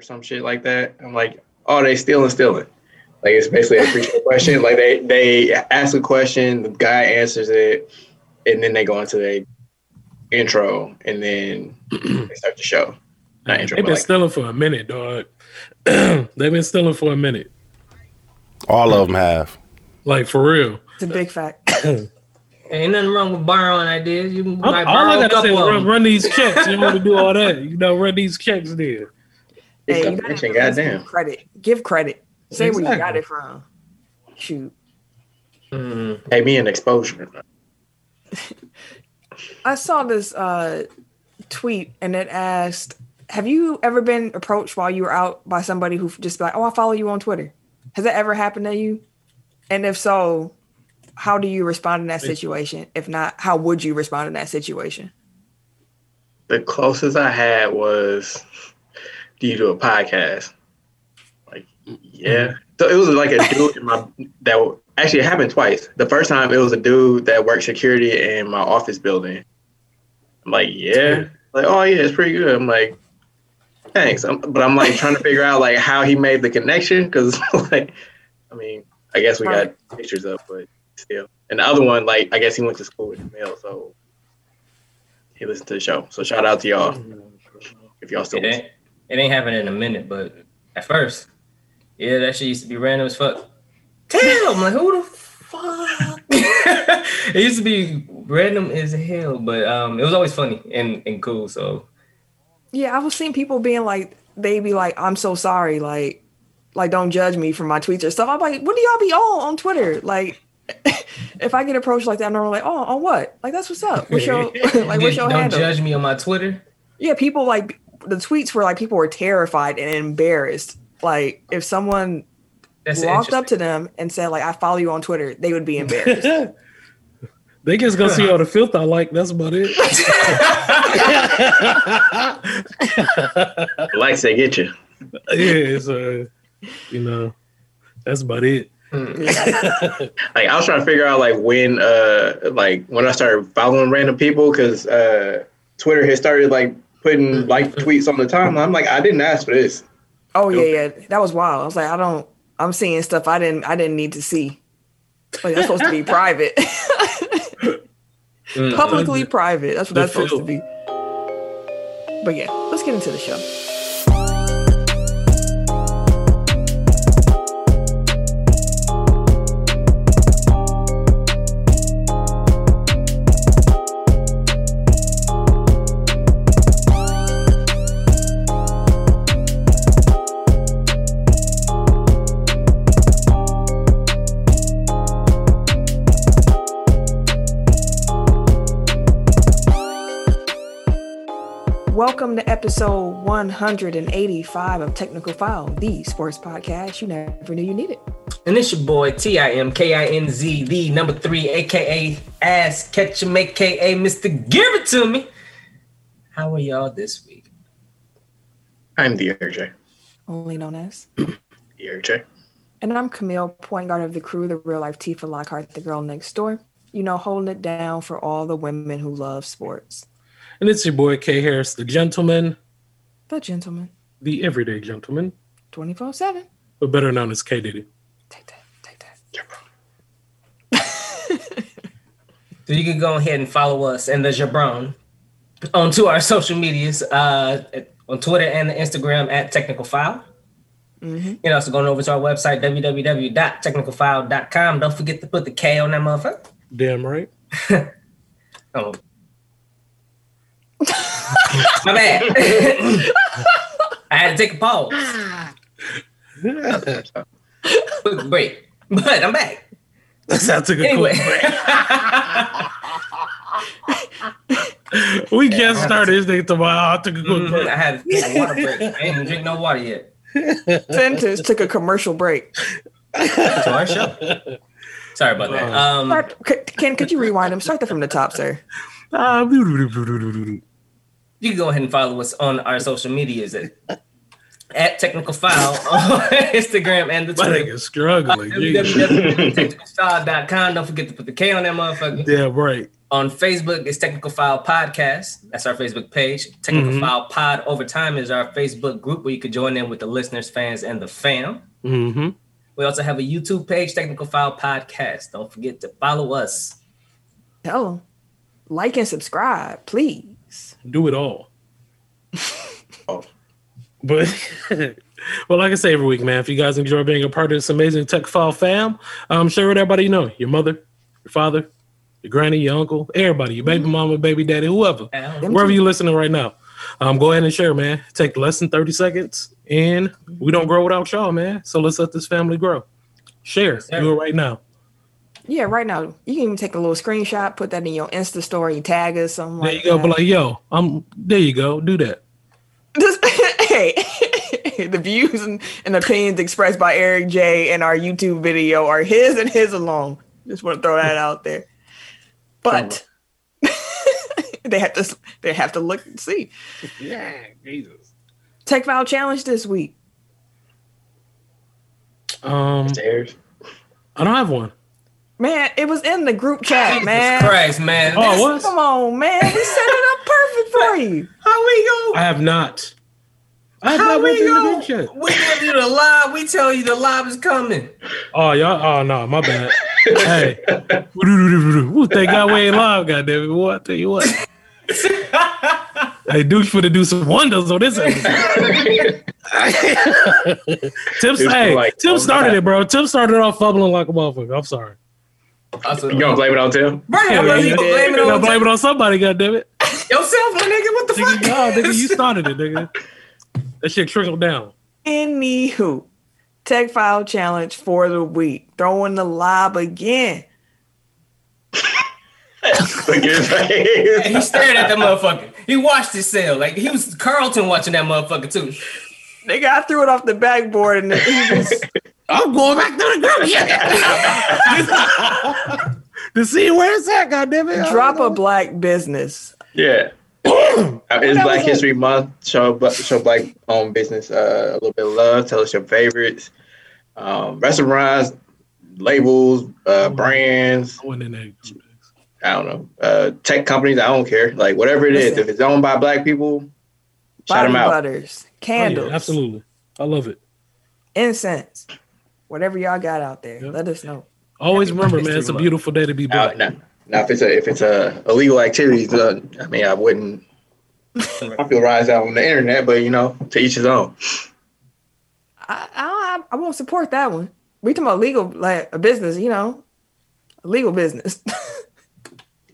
or some shit like that. I'm like, oh, they stealing, stealing. Like it's basically a pre-show question. Like they they ask a question, the guy answers it, and then they go into the intro, and then they start the show. Not intro, They've been like, stealing for a minute, dog. They've been stealing for a minute. All of them have. Like for real. It's a big fact. Ain't nothing wrong with borrowing ideas. You might all borrow I a gotta say couple is of run, them. run these checks. You don't want to do all that. You know, run these checks there. Hey, you gotta goddamn. credit. Give credit. Say where you got it from. Shoot. Mm. Pay me an exposure. I saw this uh, tweet and it asked, "Have you ever been approached while you were out by somebody who just be like, oh, I follow you on Twitter? Has that ever happened to you? And if so, how do you respond in that situation? If not, how would you respond in that situation? The closest I had was, do you do a podcast? Like, yeah. Mm-hmm. So it was like a dude in my that actually it happened twice. The first time it was a dude that worked security in my office building. I'm like, yeah. Like, oh yeah, it's pretty good. I'm like, thanks. I'm, but I'm like trying to figure out like how he made the connection because like, I mean, I guess we got pictures up, but still. And the other one, like, I guess he went to school with the mail, so he listened to the show. So shout out to y'all mm-hmm. if y'all still It listen. ain't, it ain't happened in a minute, but at first, yeah, that shit used to be random as fuck. Damn, I'm like, who the fuck? it used to be random as hell, but um, it was always funny and, and cool. So Yeah, I was seeing people being like, they be like, I'm so sorry, like, like don't judge me for my tweets or stuff. I'm like, what do y'all be on on Twitter? Like, if I get approached like that, I'm normally like, oh, on what? Like that's what's up. What's your like? What's your don't handle? judge me on my Twitter. Yeah, people like the tweets were like people were terrified and embarrassed. Like if someone That's walked up to them and said like I follow you on Twitter, they would be embarrassed. they just gonna see all the filth I like. That's about it. Like they get you. yeah, so you know, that's about it. Like I was trying to figure out like when uh like when I started following random people because uh Twitter had started like putting like tweets on the timeline. I'm like, I didn't ask for this. oh yeah, yeah, that was wild. I was like, I don't. I'm seeing stuff I didn't. I didn't need to see. Like that's supposed to be private, Mm. publicly private. That's what that's supposed to be. But yeah, let's get into the show. Welcome to episode 185 of Technical File, the sports podcast you never knew you needed. And it's your boy T I M K I N Z, the number three, aka Ass Catch 'em, aka Mr. Give It To Me. How are y'all this week? I'm the RJ. Only known as. The RJ. And I'm Camille, point guard of the crew, the real life Tifa Lockhart, the girl next door. You know, holding it down for all the women who love sports. And it's your boy K Harris, the gentleman, The gentleman, the everyday gentleman, 24 7. but better known as K Diddy. Take that, take that. Jabron. So you can go ahead and follow us and the Jabron onto our social medias, uh, on Twitter and the Instagram at Technical File. Mm-hmm. You can also going over to our website, www.technicalfile.com. Don't forget to put the K on that motherfucker. Damn right. Oh. My bad. I had to take a pause. Quick break. But I'm back. That sounds like a Anyway. cool We can't start this thing tomorrow. I took a quick Mhm, break. I had take a water break. I ain't even drink no water yet. Sentence took a commercial break. To our show. Sorry about that. Um, Start, Ken, could you rewind him? Start that from the top, sir. You can go ahead and follow us on our social medias at at Technical File on Instagram and the My Twitter. nigga struggling. Jesus. www.technicalfile.com. Don't forget to put the K on that motherfucker. Yeah, right. On Facebook, it's Technical File Podcast. That's our Facebook page. Technical Mhm. File Pod Over Time is our Facebook group where you could join in with the listeners, fans, and the fam. Mm-hmm. We also have a YouTube page, Technical File Podcast. Don't forget to follow us. Tell them. Like and subscribe, please. Do it all. Oh. But well, like I say every week, man, if you guys enjoy being a part of this amazing Tech File fam, um, share with everybody you know, your mother, your father, your granny, your uncle, everybody, your baby mama, baby daddy, whoever, wherever you're listening right now. Um, go ahead and share, man. Take less than 30 seconds, and we don't grow without y'all, man. So let's let this family grow. Share. Yes. Do it right now. Yeah, right now. You can even take a little screenshot, put that in your Insta story, tag us, something There like you go. that. But like, yo, I'm there you go. Do that. Just- hey, the views and, and opinions expressed by Eric J in our YouTube video are his and his alone. Just want to throw that out there. But they have to they have to look and see. Yeah, Jesus. Tech File Challenge this week. Um, I don't have one. Man, it was in the group chat, Jesus man. Christ, man. Oh, This- what? Come on, man. We set it up perfect for you. How we go? I have not. I have How not we through the go? group chat. We give you the live. We tell you the live is coming. Oh y'all. Oh no, my bad. hey, Woo, thank God we ain't live. Goddamn it, boy. I tell you what. hey, Duke's for to do some wonders on this episode. Tim, hey, like, Tim oh, started God. it, bro. Tim started off fumbling like a motherfucker. I'm sorry. Also, You gonna blame it on Tim? Right, Yeah, I'm gonna yeah. blame it You gotta on blame it on somebody. Goddamn it, yourself, my nigga. What the nigga. fuck? No, nigga, you started it, nigga. That shit trickled down. Anywho, Tech File Challenge for the week. Throwing the lob again. Look at his And face. he stared at that motherfucker. He watched his cell. Like he was Carlton watching that motherfucker too. Nigga, I threw it off the backboard and it was I'm going back to the group chat to see where it's at. Goddamn it. drop a black business. Yeah. It's Black was History Month. Show bla- show black owned business uh, a little bit of love. Tell us your favorites, um, restaurants, labels, uh, brands. I went in there. I don't know, uh, tech companies. I don't care. Like whatever it is, Listen. if it's owned by black people, shout Body them out. butters, Oh, candles, yeah, absolutely. I love it. incense, whatever y'all got out there. Yep. Let us know. Always remember, man, it's a beautiful day to be Now, black. now, now, if it's a if it's a illegal activities, uh, I mean, I wouldn't popularize that on the internet, but you know, to each his own. I, I I won't support that one. We talking about legal like a business, you know, a legal business.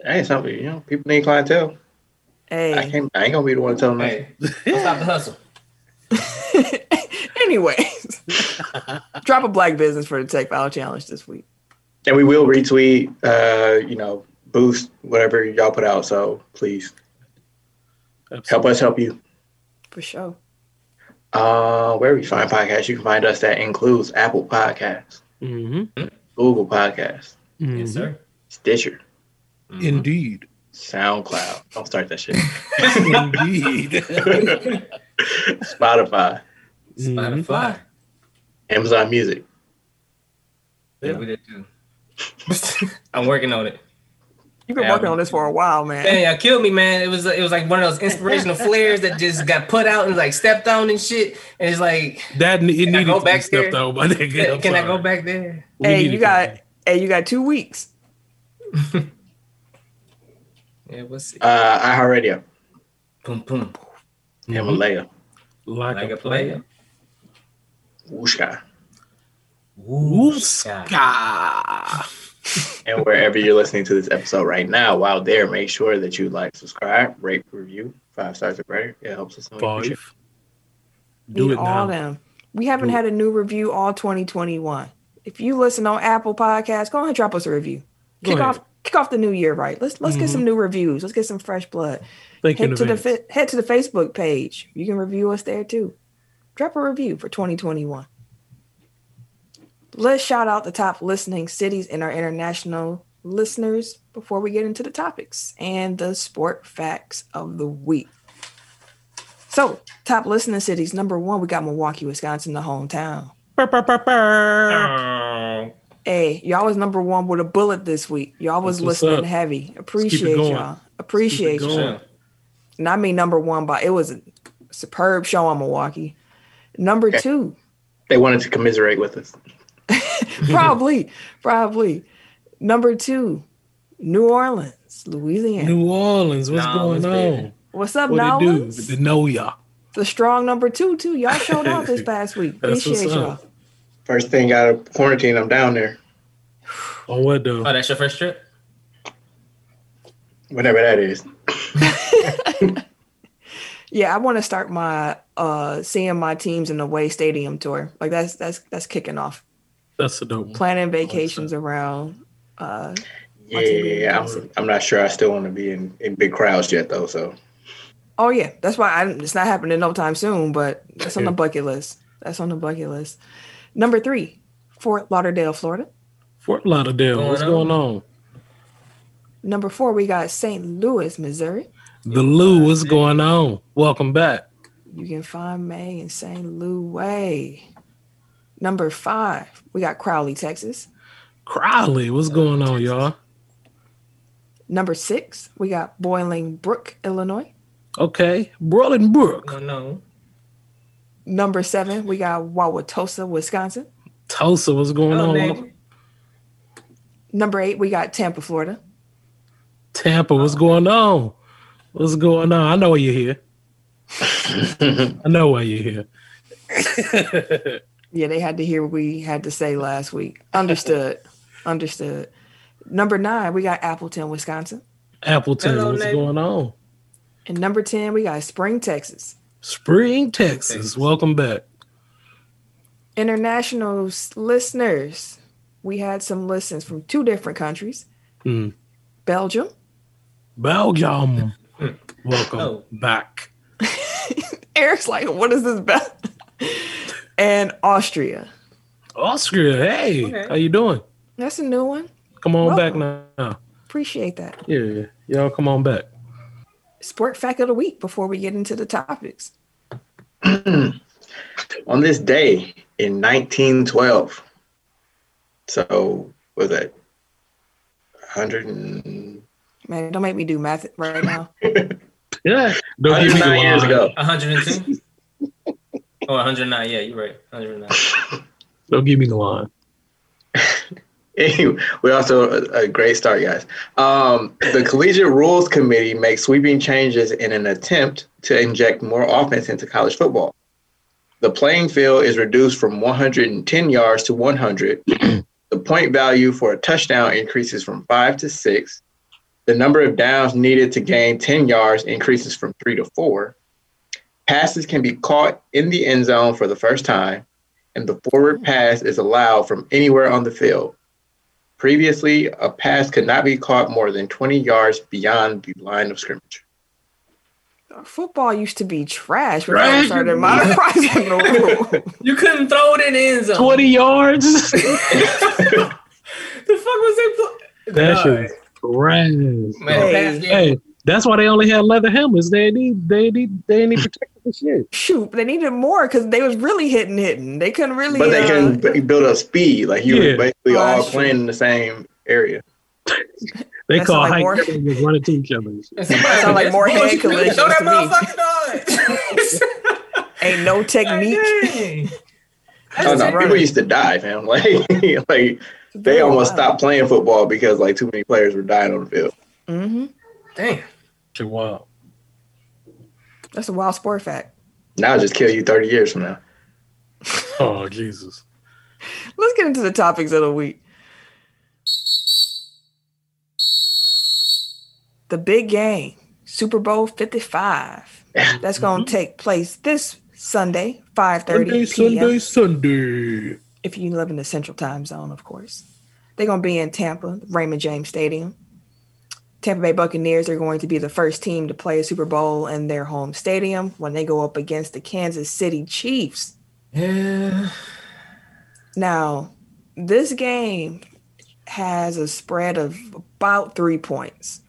That ain't something you know. People need clientele. I hey, can't. I ain't gonna be the one to tell them. Hey, stop the hustle. anyways, drop a black business for the Tech File Challenge this week. And we will retweet, uh, you know, boost whatever y'all put out. So please help us help you. For sure. Uh, where we find podcasts, you can find us. That includes Apple Podcasts, Mm-hmm. Google Podcasts, Yes, sir. Stitcher, Indeed. SoundCloud. Don't start that shit. Indeed. Spotify, Spotify. Amazon Music. Yeah, we did too. I'm working on it. You've been Yeah, working on this for a while, man. Man, y'all killed me, man. It was it was like one of those inspirational flares that just got put out and like stepped on and shit. And it's like, That ne- it Can I go to be back stepped there? out, my nigga. can, I'm can I go back there? We hey, you got go hey, you got two weeks. Yeah, we'll see. Uh, iHeartRadio, Boom, boom. Himalaya, like, Like a a player. Wooshka, Wooska. and wherever you're listening to this episode right now, while there, make sure that you like, subscribe, rate, review, five stars or greater. It helps us. know we Five. Do Need it all now. them. We haven't Do had a new review all 2021. If you listen on Apple Podcasts, go ahead and drop us a review. Go Kick ahead. off kick off the new year right. Let's let's get Mhm. some new reviews. Let's get some fresh blood. Thank you Head to the advance. fa- head to the Facebook page. You can review us there too. Drop a review for 2021. Let's shout out the top listening cities and our international listeners before we get into the topics and the sport facts of the week. So, top listening cities. Number one, we got Milwaukee, Wisconsin, the hometown. Burr, burr, burr, burr. Oh, Hey, y'all was number one with a bullet this week. Y'all was what's listening up. heavy. Appreciate going. y'all. Appreciate Keep it y'all. And I mean number one, but it was a superb show on Milwaukee. Number Okay. two, They wanted to commiserate with us. probably, probably. Number two, New Orleans, Louisiana. New Orleans, what's Nah, going on? big? What's up, What it do? Nolans? The know ya. The strong number two, too. Y'all showed out this past week. What's Appreciate up. y'all. First thing out of quarantine, I'm down there. On what though? oh, that's your first trip? Whatever that is. Yeah, I want to start my uh seeing my teams in the way stadium tour. Like that's that's that's kicking off. That's a dope one. Planning vacations around uh Yeah, I'm. I'm not sure I still want to be in, in big crowds yet, though. So Oh yeah, that's why I, it's not happening no time soon, but that's on the bucket list. That's on the bucket list. Number three, Fort Lauderdale, Florida. Fort Lauderdale, Going what's going on? Number four, we got St. Louis, Missouri. The Lou, what's going on? Welcome back. You can find May in St. Louis. Way. Number five, we got Crowley, Texas. Crowley, what's going on, y'all? Number six, we got Bolingbrook, Illinois. Okay, Bolingbrook. No, no. Number seven, we got Wauwatosa, Wisconsin. Tosa, what's going Oh, on? neighbor. Number eight, we got Tampa, Florida. Tampa, what's oh. going on? What's going on? I know why you're here. I know why you're here. Yeah, they had to hear what we had to say last week. Understood. Understood. Number nine, we got Appleton, Wisconsin. Appleton, Hello, what's neighbor. going on? And number 10, we got Spring, Texas. Spring, Texas. Texas. Welcome back. International listeners, we had some listens from two different countries Hmm. Belgium. Belgium. Welcome Oh. back. Eric's like, what is this? Bel-" and Austria. Austria, hey, Okay. how you doing? That's a new one. Come on Welcome. back now. Appreciate that. Yeah, y'all come on back. Sport fact of the week before we get into the topics. on this day in 1912, so was that 100 and Man, don't make me do math right now. Yeah, don't give me the 109 years ago. 102? oh, 109. Yeah, you're right. 109. Don't give me the line. Anyway, we also a, a great start, guys. Um, the Collegiate Rules Committee makes sweeping changes in an attempt to inject more offense into college football. The playing field is reduced from 110 yards to 100. the point value for a touchdown increases from five to six. The number of downs needed to gain 10 yards increases from three to four. Passes can be caught in the end zone for the first time, and the forward pass is allowed from anywhere on the field. Previously, a pass could not be caught more than 20 yards beyond the line of scrimmage. Football used to be trash when I started modernizing the rule. You couldn't throw it in the end zone. 20 yards? The fuck was they play? that shit is trash. Man, Hey. Hey, that's why they only had leather helmets. They need, they need, they need protective shit. Shoot, they needed more because they was really hitting, hitting. They couldn't really. But they uh, can b- build up speed. Like you Yeah. were basically Oh, all that's true. playing in the same area. They That call sound like high more- was running to each other. That sound like more head collisions Throw that to motherfucker dog. ain't no technique. Dang. Oh, no, running. people used to die, fam. Like, like they almost stopped playing football because like too many players were dying on the field. Mm-hmm. Damn. Shit, wow. That's a wild sport fact. Now it'll just kill you 30 years from now. Oh, Jesus. Let's get into the topics of the week. The big game, Super Bowl 55. That's going to take place this Sunday, 5:30 Sunday, p.m. Sunday, Sunday. If you live in the central time zone, of course. They're going to be in Tampa, Raymond James Stadium. Tampa Bay Buccaneers are going to be the first team to play a Super Bowl in their home stadium when they go up against the Kansas City Chiefs. Yeah. Now, this game has a spread of about three points.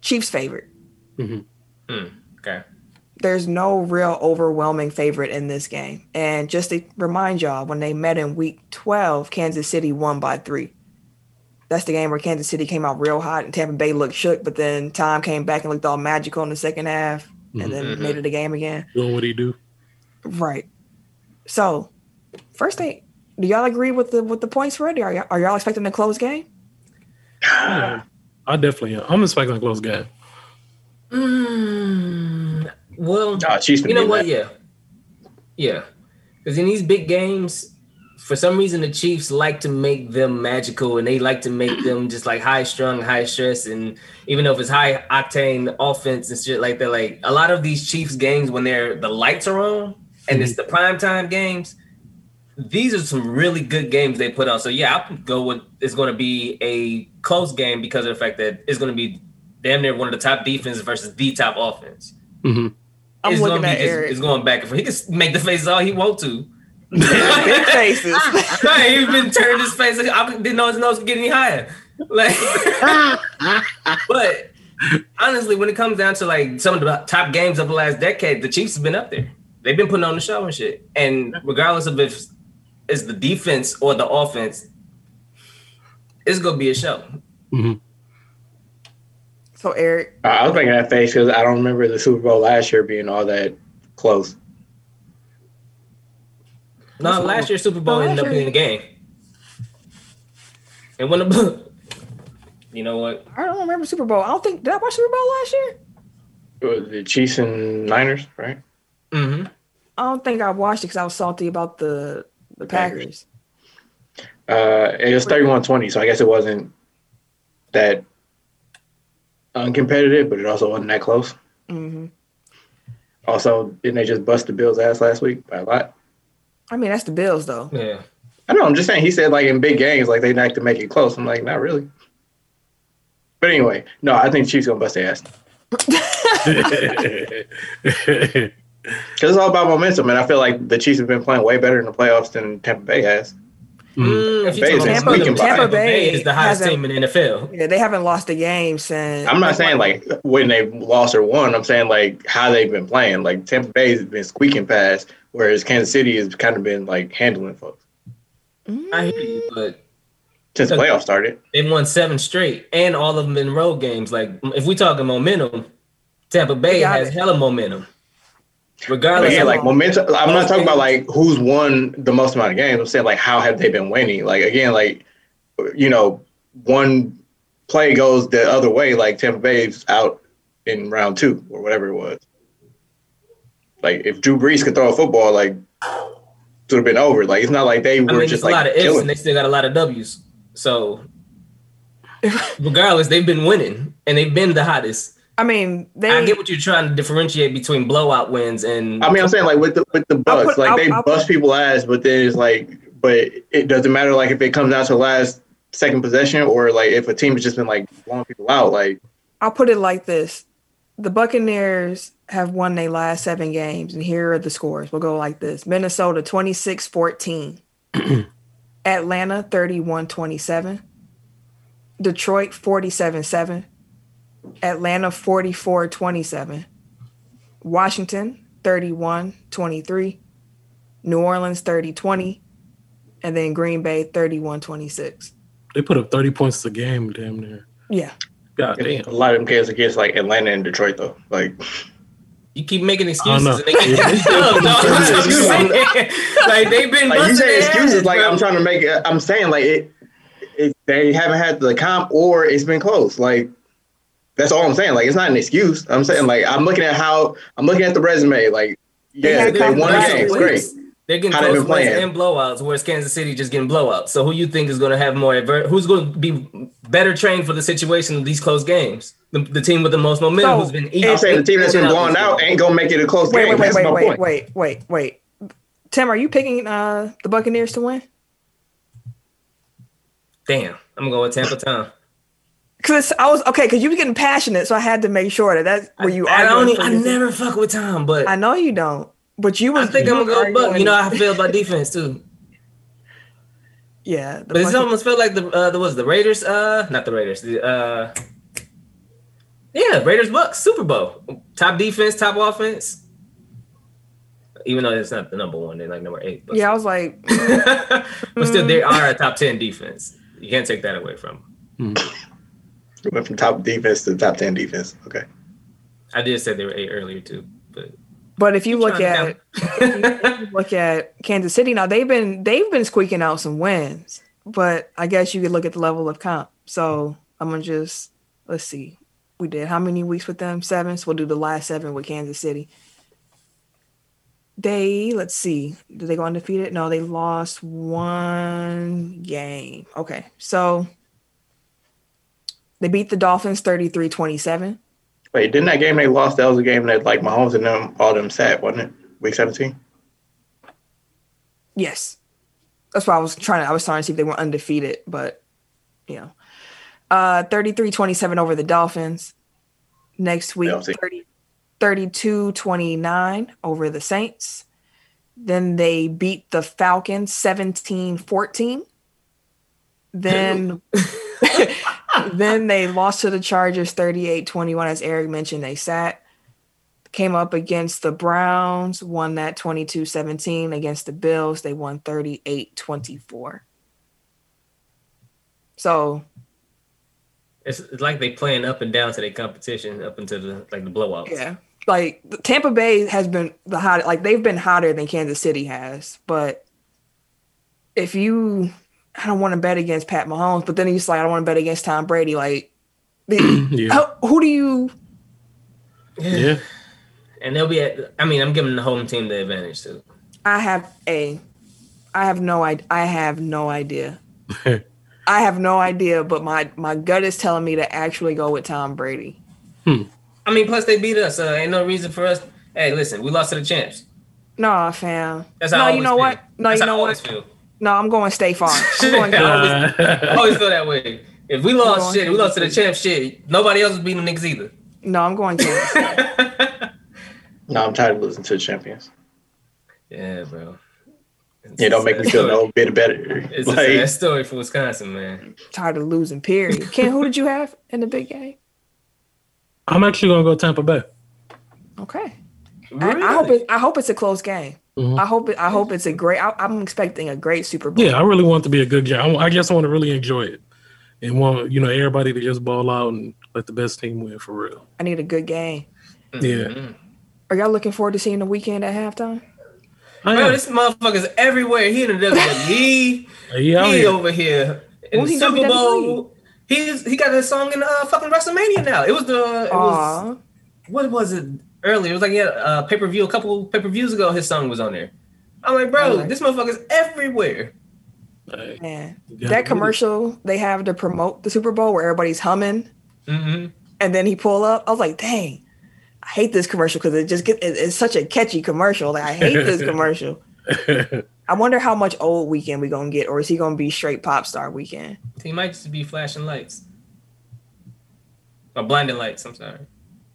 Chiefs favored. Mm-hmm. Hmm, okay. There's no real overwhelming favorite in this game. And just to remind y'all, when they met in week 12, Kansas City won by three. That's the game where Kansas City came out real hot and Tampa Bay looked shook, but then Tom came back and looked all magical in the second half and then Mhm. made it a game again. Doing what he do. Right. So, first thing, do y'all agree with the with the points ready? Are y'all, are y'all expecting a close game? Yeah, I definitely am. I'm expecting a close game. Mm, well, Nah, Chiefs you know what? beating Yeah, yeah. Because in these big games, for some reason, the Chiefs like to make them magical, and they like to make them just like high strung, high stress, and even though if it's high octane offense and shit like that, like a lot of these Chiefs games when they're the lights are on and it's the prime time games. These are some really good games they put on. So yeah, I'll go with it's going to be a close game because of the fact that it's going to be damn near one of the top defenses versus the top offense. hmm I'm It's looking gonna at just- Eric. It's going back and forth. He can make the faces all he want to. Big faces. right, he's been turning his face. I didn't know his nose could get any higher. Like, but honestly, when it comes down to like some of the top games of the last decade, the Chiefs have been up there. They've been putting on the show and shit. And regardless of if it's the defense or the offense, it's gonna be a show. hmm so Eric, I was making that face because I don't remember the Super Bowl last year being all that close. No, last year's Super Bowl No, ended up being a game. And when the you know what? I don't remember Super Bowl. I don't think did I watch Super Bowl last year? It was the Chiefs and Niners, right? Mm-hmm. I don't think I watched it because I was salty about the the Packers. Uh, it was 31-20, so I guess it wasn't that uncompetitive, but it also wasn't that close. hmm Also, didn't they just bust the Bills' ass last week by a lot? I mean, that's the Bills though. Yeah. I know. I'm just saying. He said like in big games, like they like to make it close. I'm like, not really. But anyway, no, I think Chiefs gonna bust their ass because it's all about momentum, and I feel like the Chiefs have been playing way better in the playoffs than Tampa Bay has. Mm, if you Bay talk is about squeaking momentum, by. Tampa Tampa Bay Bay is the hottest hasn't- team in the NFL. Yeah, they haven't lost a game since. I'm not saying like when they lost or won. I'm saying like how they've been playing. Like Tampa Bay has been squeaking past, whereas Kansas City has kind of been like handling folks I hear you, but since the playoffs started. they won seven straight, and all of them in road games. Like if we talking momentum, Tampa Bay has it. hella momentum. Regardless, like momentum. I'm not talking about like who's won the most amount of games. I'm saying like how have they been winning? Like again, like you know, one play goes the other way. Like Tampa Bay's out in round two or whatever it was. Like if Drew Brees could throw a football, like it would have been over. Like it's not like they I were mean, it's just a lot like of ifs, killing. and they still got a lot of W's. So, regardless, they've been winning, and they've been the hottest. I mean, they. I get what you're trying to differentiate between blowout wins and. I mean, I'm saying like with the with the I'll Bucks, put- like I'll- they I'll bust put- people ass, but then it's like, but it doesn't matter like if it comes down to the last second possession or like if a team has just been like blowing people out, like I'll put it like this: the Buccaneers have won their last seven games, and here are the scores. We'll go like this: Minnesota 26-14, Atlanta 31-27, Detroit 47-7, Atlanta 44-27, Washington 31-23, New Orleans 30-20, and then Green Bay 31-26. They put up 30 points a game, damn near. Yeah. God damn. a lot of them games against like Atlanta and Detroit though. Like You keep making excuses. And they keep no, no, I'm just saying. like they've been like you say excuses, like bro. I'm trying to make it. I'm saying like it, it. They haven't had the comp or it's been close. Like that's all I'm saying. Like it's not an excuse. I'm saying like I'm looking at how I'm looking at the resume. Like yeah, had they won a game. It's great. They're getting How they close been wins playing. and blowouts, whereas Kansas City just getting blowouts. So who you think is going to have more? Adver- who's going to be better trained for the situation of these close games? The, the team with the most momentum, So, who's been I'm saying the team that's been blown out ain't gonna make it a close Wait, game. wait, wait, That's wait, my wait, point. wait, wait, wait. Tim, are you picking uh, the Buccaneers to win? Damn, I'm gonna go with Tampa Town. Because I was okay, because you were getting passionate, so I had to make sure that that's where you I, are. don't. e- I never fuck with Tom, but I know you don't, but you was. I was. think I'm gonna go Buck. You know I feel about defense too. yeah. But it's Bucca- almost felt like the uh, the was the Raiders. Uh, not the Raiders. The uh, yeah, Raiders Bucks Super Bowl. Top defense, top offense. even though it's not the number one, they're like number eight. But Yeah, I was like, but still, they are a top ten defense. You can't take that away from. Them. We went from top defense to top ten defense. Okay. I did say they were eight earlier too, but but if you look Trying at to look at Kansas City now, they've been they've been squeaking out some wins, but I guess you could look at the level of comp. So I'm gonna just let's see. We did how many weeks with them? Seven. So we'll do the last seven with Kansas City. They let's see. Did they go undefeated? No, they lost one game. Okay. So they beat the Dolphins 33-27. Wait, didn't that game they lost? That was a game that like Mahomes and them all them sat, wasn't it? Week seventeen. Yes. That's why I was trying to I was trying to see if they were undefeated, but you know. Uh 33-27 over the Dolphins. Next week Yeah, 30 32-29 over the Saints. Then they beat the Falcons 17-14. Then then they lost to the Chargers 38-21 as Eric mentioned they sat came up against the Browns, won that 22-17 against the Bills. They won 38-24. So, it's, like they playing up and down to their competition up into the like the blowouts. yeah. Like Tampa Bay has been the hot like they've been hotter than Kansas City has, but if you I don't want to bet against Pat Mahomes, but then he's like I don't want to bet against Tom Brady like the, Yeah. how, who do you Yeah. And they'll be at. I mean, I'm giving the home team the advantage too. I have a I have no idea. I have no idea. I have no idea, but my my gut is telling me to actually go with Tom Brady. Hmm. I mean, plus they beat us. So ain't no reason for us. Hey, listen, we lost to the champs. No, fam. That's how I no, you know feel. what? No, That's you how I know always what? feel. No, I'm going Stay Farm. I'm going I always, I Uh, always feel that way. If we lost going shit, we lost to the Kansas champs shit. Nobody else was beating them niggas either. no, I'm going to. No, I'm tired of losing to the champions. Yeah, bro. It's Yeah, don't make me feel story. no bit better. It's a Like, sad story for Wisconsin, man. Tired of losing. Period. Ken, who did you have in the big game? I'm actually gonna go Tampa Bay. Okay. I, I hope it. I hope it's a close game. Mhm. I hope it. I hope it's a great. I, I'm expecting a great Super Bowl. Yeah, I really want it to be a good game. I, want- I just want to really enjoy it and want you know everybody to just ball out and let the best team win for real. I need a good game. Yeah. Mhm. Are y'all looking forward to seeing the Weeknd at halftime? I Bro, am. this motherfucker's everywhere. He in the WWE. yeah, he here. over here in Who's the he Super WWE? Bowl. He's he got a song in uh, fucking WrestleMania now. It was the it was what was it earlier? It was like yeah, uh, pay per view a couple pay per views ago. His song was on there. I'm like, bro, Alright. this motherfucker's everywhere. Hey, man, that get commercial they have to promote the Super Bowl where everybody's humming, hmm and then he pull up. I was like, dang, I hate this commercial because it just get it- it's such a catchy commercial. Like I hate this commercial. I wonder how much old Weeknd we gonna get, or is he gonna be straight pop star Weeknd? He might just be flashing lights or blinding lights. I'm sorry.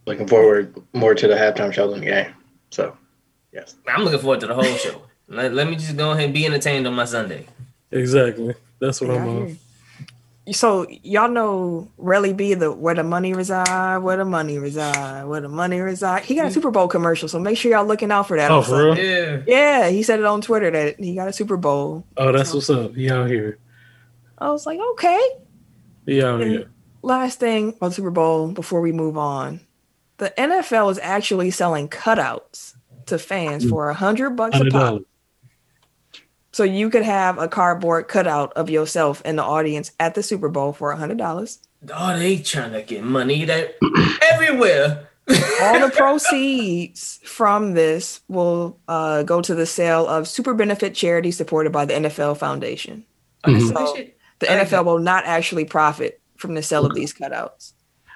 Looking forward more to the halftime show than the game. So, yes. I'm looking forward to the whole show. Let, let me just go ahead and be entertained on my Sunday. exactly. That's what Yeah, I'm I on. So y'all know Relly B, the where the money reside, where the money reside, where the money reside. He got a hmm. Super Bowl commercial, so make sure y'all looking out for that. Oh, for real? Yeah. Yeah, he said it on Twitter that he got a Super Bowl. Oh, that's what's up. He out here. I was like, okay. He out Yeah. here. Last thing on the Super Bowl before we move on, the NFL is actually selling cutouts to fans for a hundred bucks a Hundred pop. So you could have a cardboard cutout of yourself in the audience at the Super Bowl for a hundred dollars. Oh, they trying to get money that everywhere. All the proceeds from this will uh, go to the sale of super benefit charity supported by the NFL Foundation. That's Mhm. So- The NFL will not actually profit from the sale of these cutouts.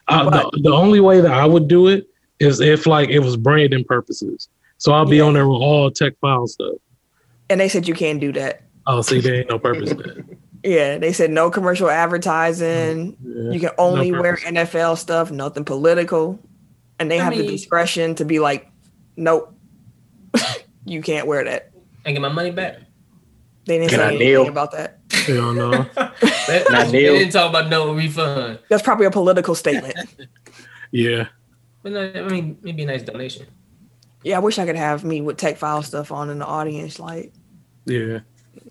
Uh, But- the, the only way that I would do it is if like it was branding purposes. So I'll be Yeah. on there with all tech file stuff. And they said you can't do that. Oh, see, there ain't no purpose to that. Yeah, they said no commercial advertising. Yeah. You can only No wear. NFL stuff, nothing political. And they I have the discretion to be like, nope, you can't wear that. And get my money back. They didn't Can say I anything kneel? about that. Hell no. They, Not they kneel. didn't talk about no refund. That's probably a political statement. Yeah. But no, I mean, maybe a nice donation. Yeah, I wish I could have me with tech file stuff on in the audience. Like Yeah,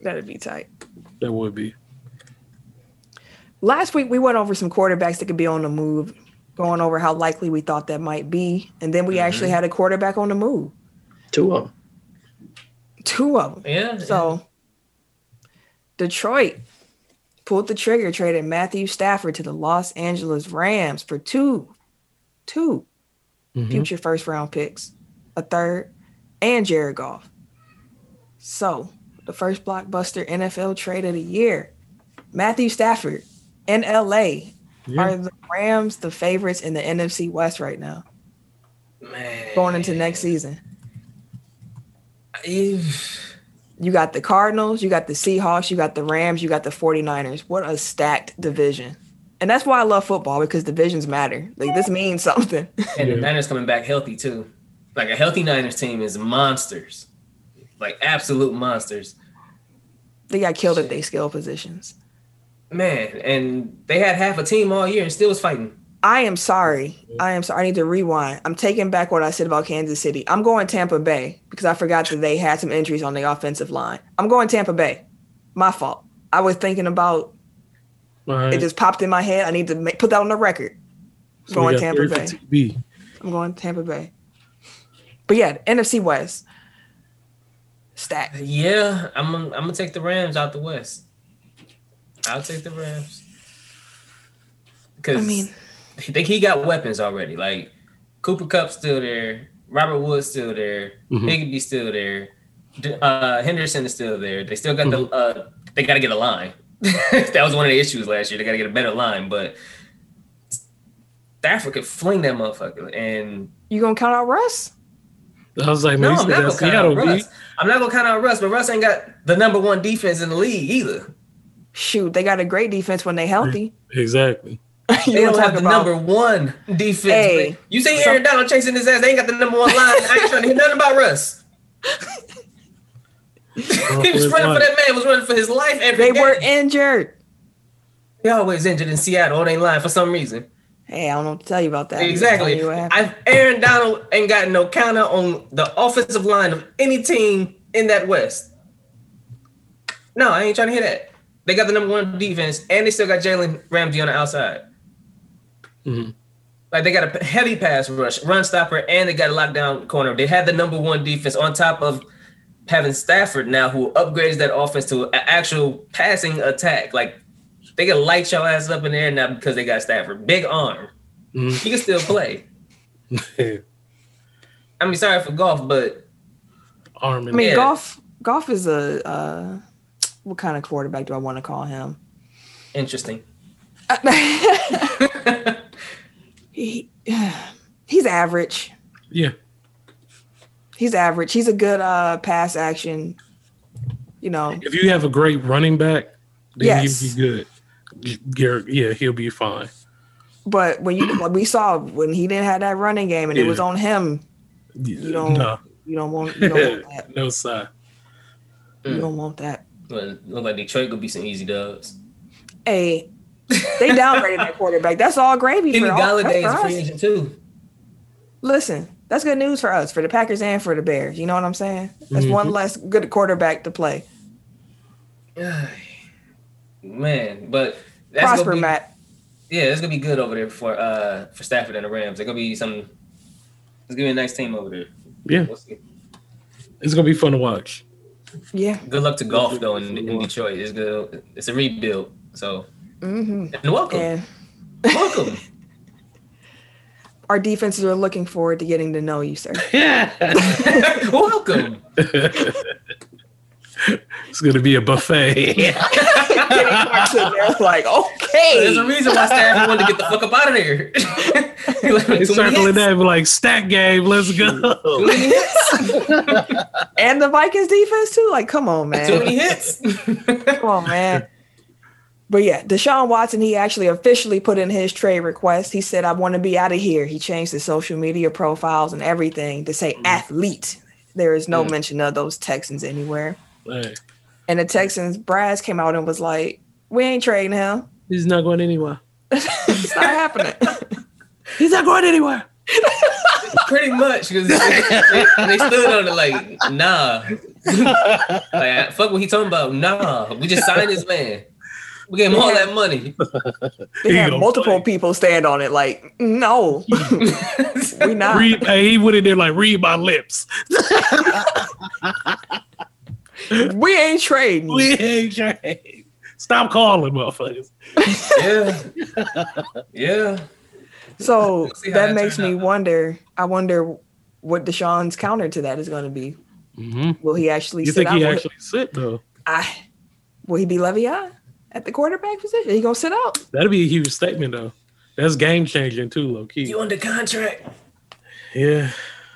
that'd be tight. that would be. Last week we went over some quarterbacks that could be on the move, going over how likely we thought that might be, and then we actually mm-hmm. had a quarterback on the move. Two of them. Two of them. Yeah. So Detroit pulled the trigger, traded Matthew Stafford to the Los Angeles Rams for two, two Mhm. future first round picks, a third, and Jared Goff. So the first blockbuster NFL trade of the year. Matthew Stafford in LA. Yeah. Are the Rams the favorites in the NFC West right now, man. going into next season? You got the Cardinals, you got the Seahawks, you got the Rams, you got the 49ers. What a stacked division. And that's why I love football because divisions matter. Like this means something. And Yeah. the Niners coming back healthy too. Like a healthy Niners team is monsters. Like absolute monsters. they got killed at their skill positions. Man, and they had half a team all year and still was fighting. I am sorry. I am sorry. I need to rewind. I'm taking back what I said about Kansas City. I'm going Tampa Bay because I forgot that they had some injuries on the offensive line. I'm going Tampa Bay. My fault. I was thinking about All right. it. Just popped in my head. I need to make, put that on the record. So we going Tampa Bay. TB. I'm going Tampa Bay. But yeah, NFC West. Stack. Yeah, I'm I'm gonna take the Rams out the West. I'll take the Rams. Because I mean, he think he got weapons already. Like Cooper Kupp still there, Robert Woods still there, Mhm. Higbee still there, uh, Henderson is still there. They still got the Mm-hmm. uh, they got to get a line. that was one of the issues last year. They got to get a better line, but Stafford could fling that motherfucker. And you gonna count out Russ? I was like, no, I'm not gonna count Seattle out Russ. beat. I'm not gonna count out Russ, but Russ ain't got the number one defense in the league either. Shoot, they got a great defense when they healthy. Exactly. you They don't have the about number one defense. Hey, you see Aaron Donald chasing his ass. They ain't got the number one line. I ain't trying to hear nothing about Russ. he was running for that man. Was running for his life every they game. were injured. They always injured in Seattle. It ain't lying for some reason. Hey, I don't know what to tell you about that. Exactly. telling you what Aaron Donald ain't got no counter on the offensive line of any team in that West. No, I ain't trying to hear that. They got the number one defense, and they still got Jalen Ramsey on the outside. Mhm. Like they got a heavy pass rush, run stopper, and they got a lockdown corner. They had the number one defense on top of having Stafford now, who upgrades that offense to an actual passing attack. Like they can light your ass up in there now because they got Stafford, big arm. Mhm. He can still play. I mean, sorry for Goff, but Arm I mean, Yeah. Goff. Goff is a uh, what kind of quarterback do I want to call him? interesting. he, he's average. yeah. He's average. He's a good uh, pass action. You know, If you have a great running back, then Yes. he'll be good. Garrett, yeah, he'll be fine. but when you what we saw when he didn't have that running game and it was on him, You don't- no, you don't want you don't want that. no side. You don't want that. Well, look like Detroit could be some easy dubs. Hey, they downgraded that quarterback. That's all gravy Kenny for, all, that's Golladay is for free us. agent too. Listen, that's good news for us, for the Packers and for the Bears. You know what I'm saying? That's one Mhm. less good quarterback to play. Man, but that's Prosper, gonna be, Matt. Yeah, it's gonna be good over there for uh for Stafford and the Rams. They're gonna be some. It's gonna be a nice team over there. Yeah, We'll see. it's gonna be fun to watch. Yeah. Good luck to Goff though in, in Detroit. It's good. It's a rebuild. So hmm and welcome, And welcome. our defenses are looking forward to getting to know you, sir. Yeah. Welcome. It's gonna be a buffet. They're like, okay. There's a reason why Stafford wanted to get the fuck up out of there. He like, They too many circling hits. that be like stack game. Let's Too go. many hits. and the Vikings defense too. Like, come on, man. Too many man. hits. Come on, man. But yeah, Deshaun Watson, he actually officially put in his trade request. He said, I want to be out of here. He changed his social media profiles and everything to say athlete. There is no Mm. mention of those Texans anywhere. Hey, And the Texans, Brass came out and was like, We ain't trading him. he's not going anywhere. It's not happening. He's not going anywhere. Pretty much, because they, they, they stood on it like, nah. like, fuck what he talking about. Nah, we just signed this man. We gave him all that money. They He had multiple play. people stand on it. Like, no, we not. Read, hey, he went in there like, read my lips. we ain't trading. We ain't trading. Stop calling, motherfuckers. yeah. Yeah. So We'll see how that that makes me out. wonder. I wonder what Deshaun's counter to that is going to be. Mm-hmm. Will he actually You sit think he Will- actually sit though? I, will he be Le'Veon at the quarterback position? He gonna sit out? That'd be a huge statement though. That's game changing too, low key. You under contract. Yeah.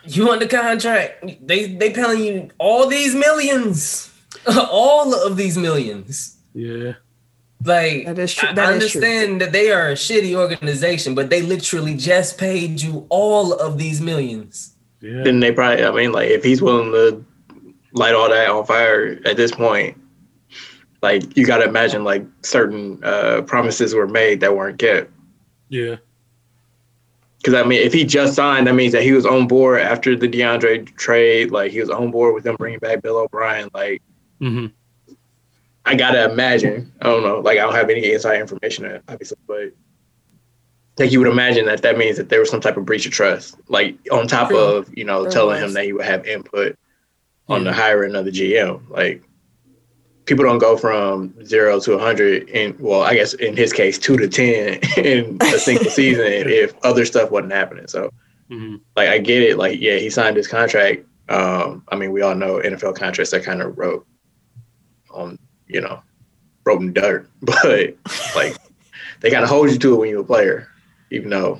You under contract. They they paying you all these millions. all of these millions. Yeah. Like That is true. I, That I is true. understand that they are a shitty organization, but they literally just paid you all of these millions. Yeah. Then they probably, I mean, like if he's willing to light all that on fire at this point, like you got to imagine like certain uh, promises were made that weren't kept. Yeah. Because I mean, if he just signed, that means that he was on board after the DeAndre trade. Like he was on board with them bringing back Bill O'Brien. Like mm-hmm. I gotta imagine. I don't know. Like I don't have any inside information, obviously, but like you would imagine that that means that there was some type of breach of trust. Like on top of you know There telling was. him that he would have input on the hiring of the GM. Like people don't go from zero to a hundred in well, I guess in his case, two to ten in a single season if other stuff wasn't happening. So hmm like I get it. Like yeah, he signed his contract. Um, I mean, we all know NFL contracts are kind of wrote on you know wrote in dirt, but like they kind of hold you to it when you're a player, even though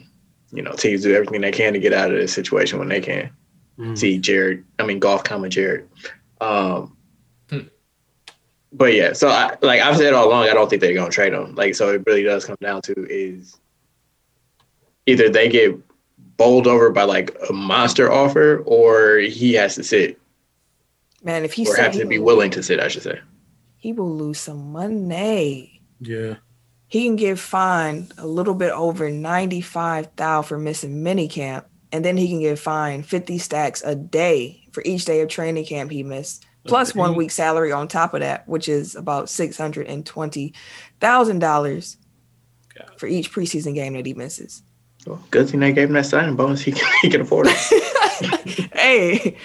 you know teams do everything they can to get out of this situation when they can. hmm See Jared, I mean Goff comma Jared. Um. But yeah, so I, like I've said all along, I don't think they're gonna trade him. Like so, it really does come down to is either they get bowled over by like a monster offer, or he has to sit, Man, if he or said have he to be will- willing to sit. I should say. he will lose some money. Yeah. He can get fined a little bit over ninety five thousand for missing minicamp, and then he can get fined fifty stacks a day for each day of training camp he missed, plus one week salary on top of that, which is about six hundred and twenty thousand dollars for each preseason game that he misses. Well, good thing they gave him that signing bonus. He can, he can afford it. hey,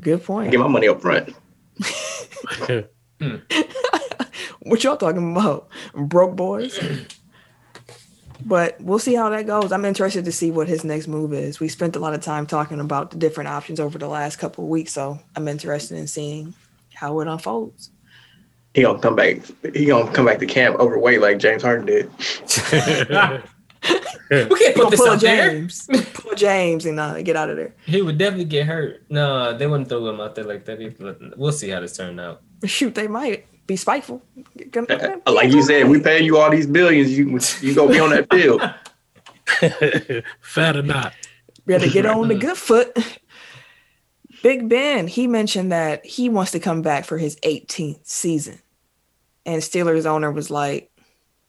good point. Get my money up front. Hmm. What y'all talking about? Broke boys? but we'll see how that goes. I'm interested to see what his next move is. We spent a lot of time talking about the different options over the last couple of weeks, so I'm interested in seeing how it unfolds. He gonna come back. He gonna come back to camp overweight like James Harden did. We can't put this pull a out there. James, pull James, and uh, get out of there. He would definitely get hurt. No, they wouldn't throw him out there like that. We'll see how this turned out. Shoot, they might be spiteful. Gonna- Like you said, we pay you all these billions. You you gonna be on that field. Fat or not. Better get on the good foot. Big Ben, he mentioned that he wants to come back for his 18th season. And Steelers owner was like,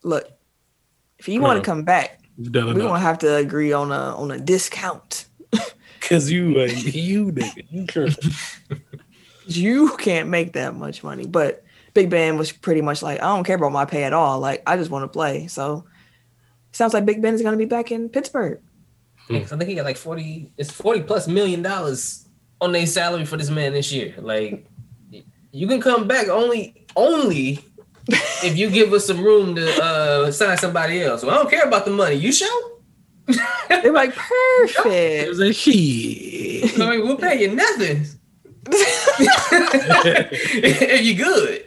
look, if you want to come back, we're enough. gonna have to agree on a on a discount. Cause you, uh, you nigga, you. You can't make that much money. But Big Ben was pretty much like, I don't care about my pay at all. Like, I just want to play. So sounds like Big Ben is gonna be back in Pittsburgh. I think he got like 40, it's 40 plus million dollars on their salary for this man this year. Like, you can come back only, only if you give us some room to uh, sign somebody else. Well, I don't care about the money. You sure? They're like, perfect. It perfect. was a shit. I mean, we'll pay you nothing. if you're good.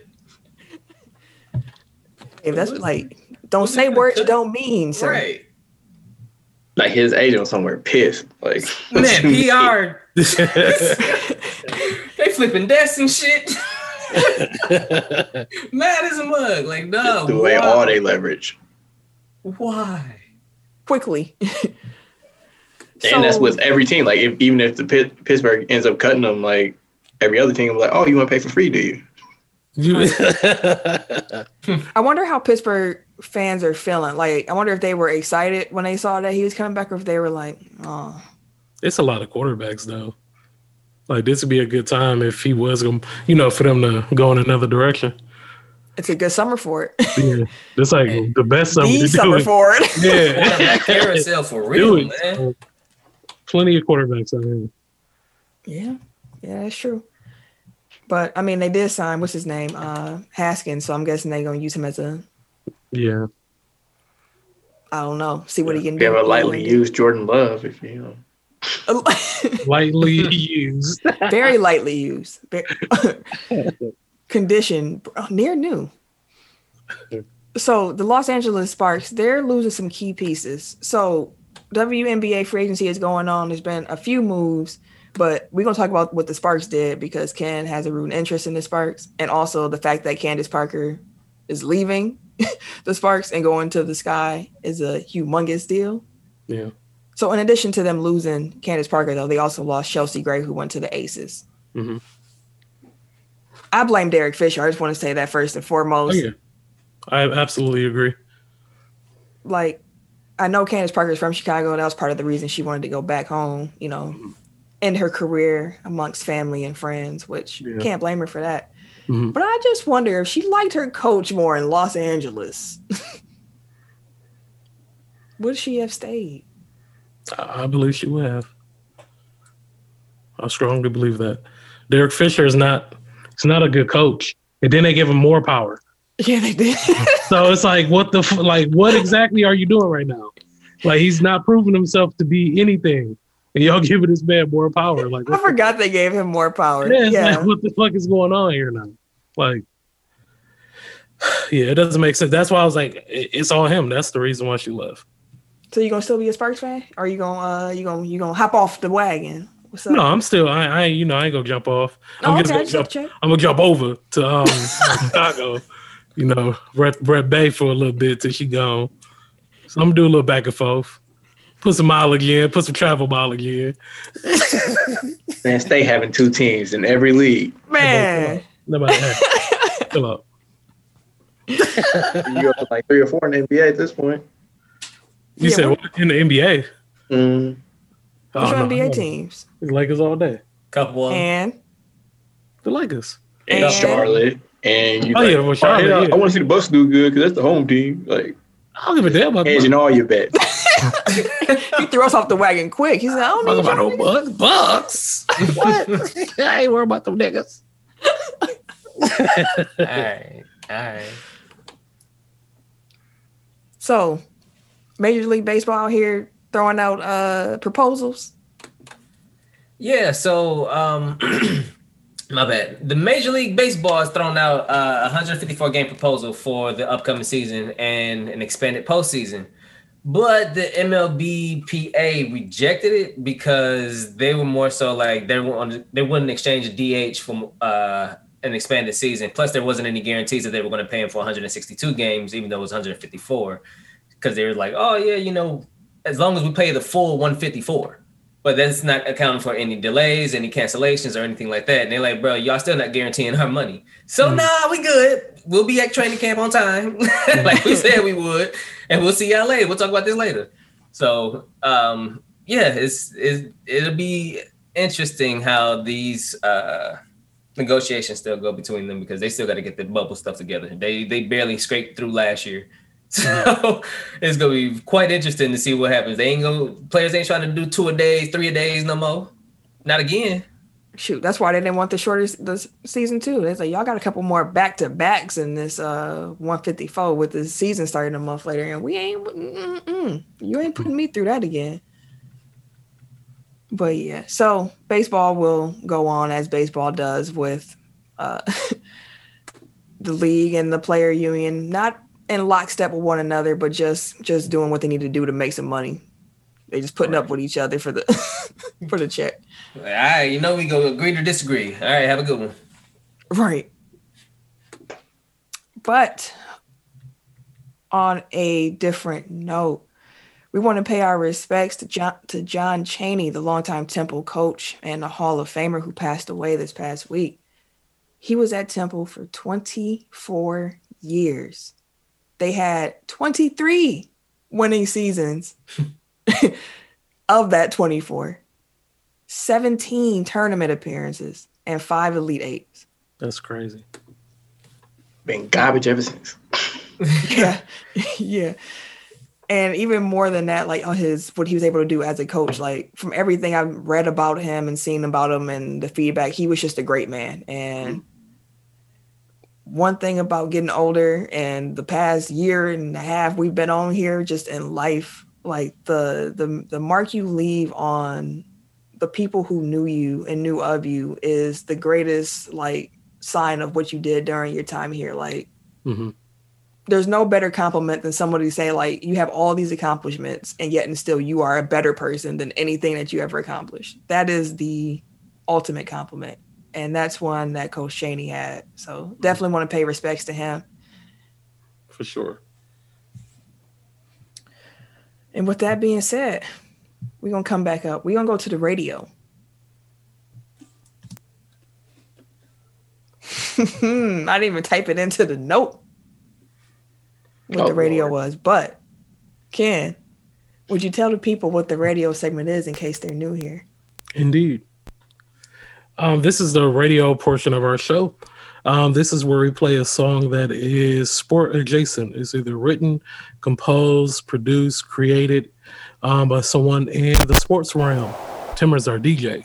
If that's like, don't say words you don't mean, sir. Right. Like his agent was somewhere pissed. Like Man, PR, they flipping desks and shit. Mad as a mug. Like, no. the way why? all they leverage. Why? Quickly. and that's with every team. Like if, even if the Pitt, Pittsburgh ends up cutting them, like every other team, like, oh, you want to pay for free, do you? You- I wonder how Pittsburgh fans are feeling. Like, I wonder if they were excited when they saw that he was coming back, or if they were like, "Oh, It's a lot of quarterbacks though. Like this would be a good time if he was going, you know, for them to go in another direction. It's a good summer for it. Yeah, it's like the best summer the to do summer it. for it. Yeah, carousel for real, man. Plenty of quarterbacks out here. Yeah, yeah, that's true. But I mean, they did sign what's his name, uh, Haskins. So I'm guessing they're gonna use him as a Yeah, I don't know, see what he can do. have a lightly used Jordan Love, if you know. lightly used. very lightly used. Very- Condition near new. So the Los Angeles Sparks, they're losing some key pieces. So WNBA free agency is going on. There's been a few moves, but we're gonna talk about what the Sparks did because Ken has a root interest in the Sparks, and also the fact that Candace Parker is leaving the Sparks and going to the Sky is a humongous deal. Yeah, So in addition to them losing Candace Parker, though, they also lost Chelsea Gray, who went to the Aces. Mhm. I blame Derek Fisher. I just want to say that first and oh foremost. yeah, I absolutely agree. Like, I know Candace Parker is from Chicago. That was part of the reason she wanted to go back home, you know, end her career amongst family and friends, which Yeah. can't blame her for that. Mhm. But I just wonder if she liked her coach more in Los Angeles. Would she have stayed? I I believe she would have. I strongly believe that. Derek Fisher is not. He's not a good coach, and then they give him more power. Yeah, they did. So it's like, what the like? What exactly are you doing right now? Like he's not proving himself to be anything, and y'all giving this man more power. Like, I what the- forgot they gave him more power. yeah, yeah. like, what the fuck is going on here now? Like, yeah, it doesn't make sense. That's why I was like, it- it's all him. That's the reason why she left. So you gonna still be a Sparks fan? Or you gonna uh you gonna you gonna hop off the wagon? What's up? No, I'm still. I, I you know, I ain't gonna jump off. I'm oh, okay, I gonna jump check. I'm gonna jump over to um Chicago, you know, Brett, Brett Bay for a little bit till she gone. So I'm gonna do a little back and forth. Put some mileage in, put some travel mileage in. Man, stay having two teams in every league. Man, Nobody hey, chill out. You're up to like three or four in the NBA at this point. You Yeah, said what- what? in the NBA? Mm. Oh, what's your no, NBA no. teams? The Lakers all day. Couple of them. And The Lakers. And And- Charlotte. And you Oh, like, yeah, well, Charlotte, "Oh, yeah. I want to see the Bucks do good because that's the home team. Like I don't give a damn about the hedging all your bets. he threw us off the wagon quick. He said, "I don't know. about no bucks. Bucks. what? I ain't worried about them niggas. All right. All right. So, Major League Baseball out here throwing out uh proposals. Yeah, so um my bad. The Major League Baseball has thrown out uh, a 154 game proposal for the upcoming season and an expanded postseason. But the MLBPA rejected it because they were more so like they were they wouldn't exchange a DH from uh, an expanded season. Plus, there wasn't any guarantees that they were going to pay him for 162 games, even though it was 154. Because they were like, oh yeah, you know, as long as we pay the full 154 but that's not accounting for any delays, any cancellations, or anything like that. And they're like, bro, y'all still not guaranteeing our money. So nah, we good. We'll be at training camp on time, like we said we would, and we'll see y'all later. We'll talk about this later. So um, yeah, it's, it's it'll be interesting how these uh, negotiations still go between them because they still got to get the bubble stuff together. They they barely scraped through last year. So it's gonna be quite interesting to see what happens. They ain't gonna players ain't trying to do two a days, three a days no more. Not again. Shoot, that's why they didn't want the shortest the season too. They like, y'all got a couple more back to backs in this uh 154 with the season starting a month later, and we ain't. Mm-mm, you ain't putting me through that again. But yeah, so baseball will go on as baseball does with uh, the league and the player union, not in lockstep with one another, but just just doing what they need to do to make some money. They just putting up with each other for the for the check. All right, you know we go agree to disagree. All right, have a good one. Right. But on a different note, we want to pay our respects to John to John Chaney, the longtime Temple coach and a Hall of Famer who passed away this past week. He was at Temple for 24 years. They had 23 winning seasons of that 24. 17 tournament appearances, and five Elite Eights. That's crazy. Been garbage ever since. yeah, yeah. And even more than that, like on his what he was able to do as a coach, like from everything I've read about him and seen about him and the feedback, he was just a great man. And one thing about getting older and the past year and a half we've been on here, just in life, like the the the mark you leave on the people who knew you and knew of you is the greatest like sign of what you did during your time here. Like hmm there's no better compliment than somebody to say like you have all these accomplishments and yet and still you are a better person than anything that you ever accomplished. That is the ultimate compliment. And that's one that Coach Chaney had. So definitely want to pay respects to him. For sure. And with that being said, we're gonna come back up. We're gonna go to the radio. I didn't even type it into the note what Oh, the radio Lord. was, but Ken, would you tell the people what the radio segment is in case they're new here? Indeed. Um, this is the radio portion of our show. Um, this is where we play a song that is sport adjacent. It's either written, composed, produced, created um, by someone in the sports realm. Timmer's our DJ.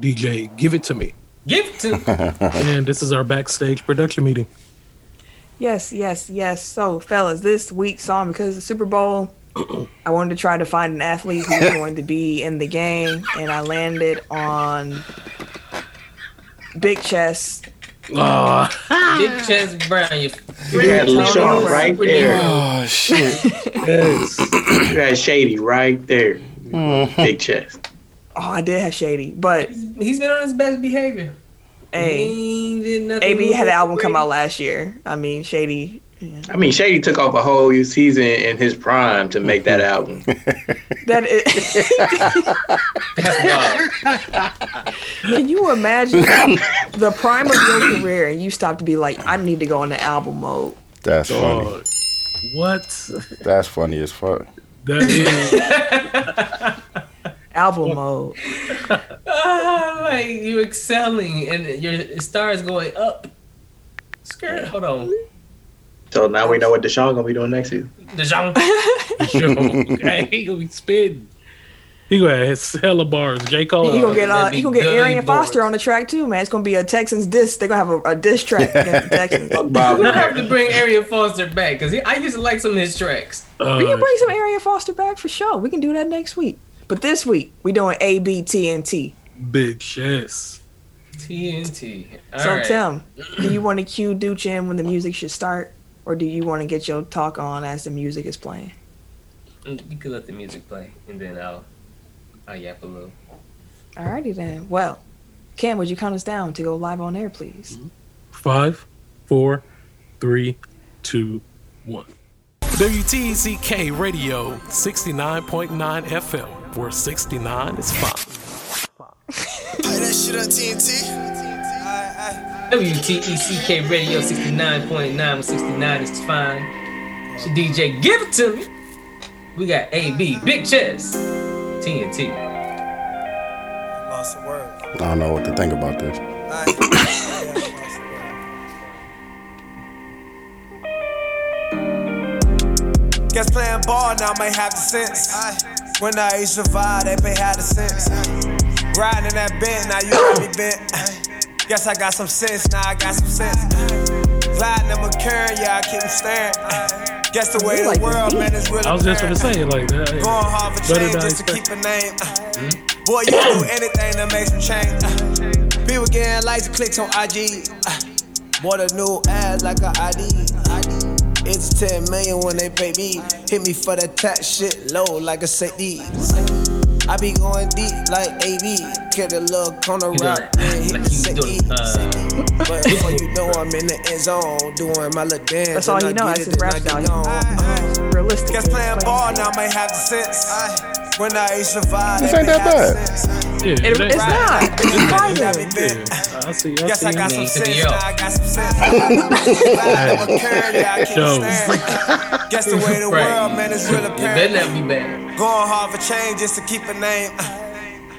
DJ, give it to me. Give it to And this is our backstage production meeting. Yes, yes, yes. So, fellas, this week's song because of the Super Bowl, I wanted to try to find an athlete who's going to be in the game, and I landed on Big Chest. Oh, Big Chest Brown. You You had LaShawn Brown. right there. Oh shit! yes. You had Shady right there. Mm-hmm. Big chest. Oh, I did have Shady, but He's been on his best behavior. hey, He did AB had an album come out last year. I mean, Shady. Yeah. I mean, Shady took off a whole season in his prime to make that album. That is, That's wild. can you imagine the prime of your career and you stop to be like, I need to go into album mode. That's funny. Dog. What? That's funny as fuck. That is. Album mode. Ah, like you excelling and your stars going up. Skirt. Hold on. So now we know what Deshaun gonna be doing next season. Dijon. Yo, hey, he gonna be spitting. He gonna have his hella bars. J. Cole. He gonna get uh, he gonna get Arian. Foster on the track too, man. It's gonna be a Texans diss. They're gonna have a, a diss track against the Texans. Fuck We're gonna have to bring Arian Foster back because I used to like some of his tracks. Uh, We can bring some Arian Foster back for sure. We can do that next week. But this week we doing A B T and T. big chest. TNT. All So right. Tim, do you want to cue Dooch in when the music should start, or do you want to get your talk on as the music is playing? Mm, You could let the music play and then I'll I'll yap a little. Alrighty then. Well, Cam, would you count us down to go live on air, please? Five, four, three, two, one. WTCK Radio 69.9 FM, where 69 is fine. Play that shit on TNT. WTECK Radio 69.9 with 69 is fine. It's your DJ, give it to me. We got AB, Big Chest, TNT. Lost the word. I don't know what to think about this. Alright. Yeah, lost the word. Guess playing ball now may have the sense. When I used to survive, they pay had the sense. Riding in that bent, now you got me bent. Guess I got some sense, now I got some sense. Gliding in my current, yeah, I keep 'em staring. Guess the way You the world, man, is really I was just gonna fair. say like that. Going hard for Better change than I just to keep a name. Uh, Boy, you do anything to make some change. Uh, people getting likes and clicks on IG. Uh, boy, the new ads like a ID. It's 10 million when they pay me. Hit me for that tax shit low like a CD. I be going deep like AB. Get a look on the rock, doing- then hit the you city. uh, But before you know I'm in the end zone, doing my little dance. That's all and you I know. get That's it, his then rap I style. get. Realistic. Guess playing ball now may have the sense. When I used to survive, This ain't that bad. the sense. Yeah, It, it it's not. It's Got private. Me bent. Yeah, I see. I Guess see. I got some sense. Now. I got some sense. Gliding with curve, yeah, I keep Shows. staring. Guess the way the Right. world, man, is real You better apparent. not be bad. Going hard for change just to keep a name.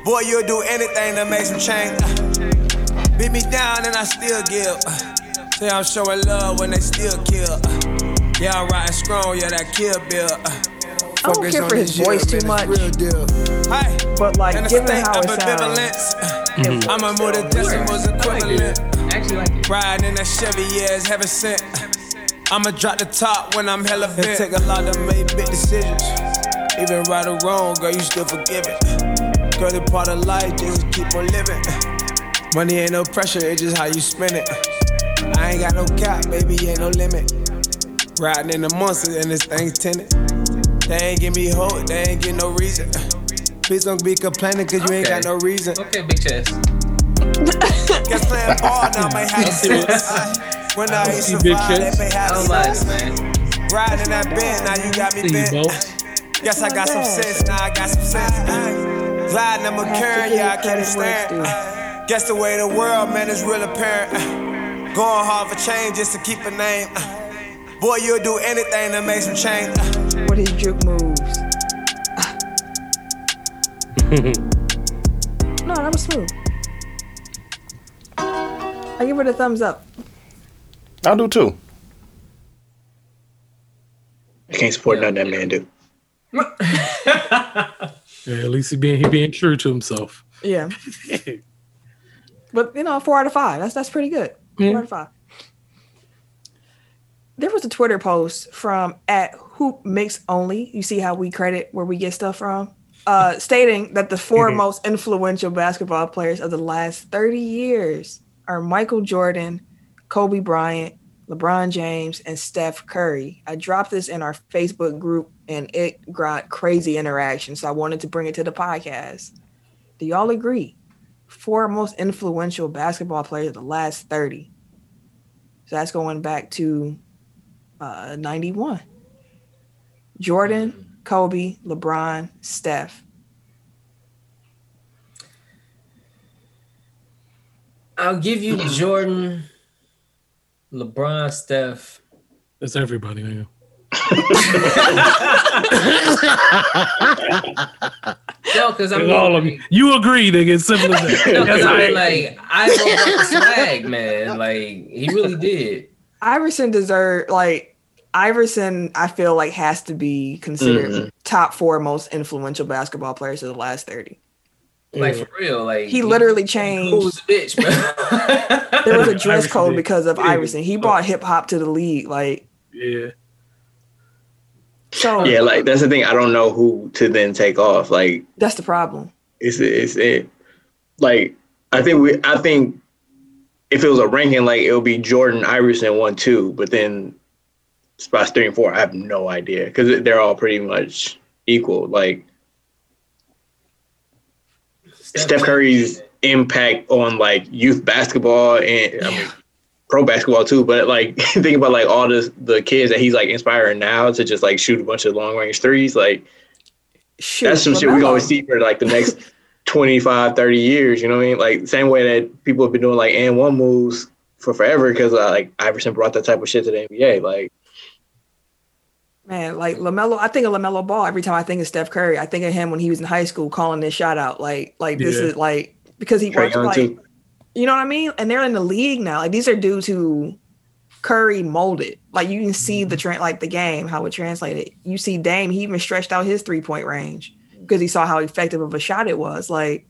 Boy, you'll do anything to make some change. Uh, beat me down and I still give. Uh, say I'm showing love when they still kill. Uh, yeah, I'm riding strong, yeah, that kill bill. I don't care for his voice too much. Real deal. Hey, But like, in a given how it sounds, ambivalence, uh, I'ma move the decimals I like equivalent. I actually like it. Riding in that Chevy, yeah, it's heaven sent. I'ma drop the top when I'm hella bent. It take a lot to make big decisions. Even right or wrong, girl, you still forgive it. Girl, the part of life, just keep on living. Money ain't no pressure, it's just how you spend it. I ain't got no cap, baby, ain't no limit. Riding in the monster and this thing's tinted. They ain't give me hope, they ain't give no reason. Please don't be complaining cause you ain't Okay. got no reason. Okay, big chest. Guess playing ball now may have sense. When I used to See big they may I have don't lie, sense. man. Riding that bend, now you got me See bent. Guess I got some sense, now I got some sense. Gliding in my current, yeah, I can't stand. Guess the way the world, man, is real apparent. Going hard for change just to keep a name. Boy, you'll do anything to make some change. what his juke moves. no, that was smooth. I give it a thumbs up. I do too. I can't support nothing that man do. Yeah, at least he being he being true to himself. Yeah. but you know, four out of five. That's that's pretty good. Four Yeah. out of five. There was a Twitter post from at Hoop Mix Only. You see how we credit where we get stuff from? Uh, stating that the 4 most influential basketball players of the last 30 years are Michael Jordan, Kobe Bryant, LeBron James, and Steph Curry. I dropped this in our Facebook group and it got crazy interaction. So I wanted to bring it to the podcast. Do y'all agree? Four most influential basketball players of the last 30. So that's going back to uh, 91. Jordan, Kobe, LeBron, Steph. I'll give you Jordan, LeBron, Steph. That's everybody, man. No, because I And mean, all of you. You agree, nigga. It's simple as that. No, I mean, right. like I broke up swag, man. Like he really did. Iverson deserve like Iverson, I feel like has to be considered Mhm. top four most influential basketball players of the last 30. Like for real. Like He literally Who's changed. a bitch, bro? There was a dress Iverson code did. because of Yeah. Iverson. He brought hip hop to the league. Like yeah. so Yeah, like that's the thing. I don't know who to then take off. Like that's the problem. it's it's it. Like I think we. I think if it was a ranking, like it would be Jordan, Iverson, one, two. But then spots three and four, I have no idea because they're all pretty much equal. Like Steph Curry's impact on like youth basketball and I mean, pro basketball too. But like think about like all this the kids that he's like inspiring now to just like shoot a bunch of long range threes. Like Shoot, that's some shit we gonna see for like the next 25, 30 years. You know what I mean? Like same way that people have been doing like and one moves for forever because uh, like Iverson brought that type of shit to the NBA. Like Man, like Lamelo, I think of Lamelo Ball every time I think of Steph Curry. I think of him when he was in high school calling this shot out. Like, like this Yeah. is like because he Trae works like too. you know what I mean. And they're in the league now. Like these are dudes who Curry molded. Like you can see the trend, like the game, how it translated. You see Dame, he even stretched out his three point range because he saw how effective of a shot it was. Like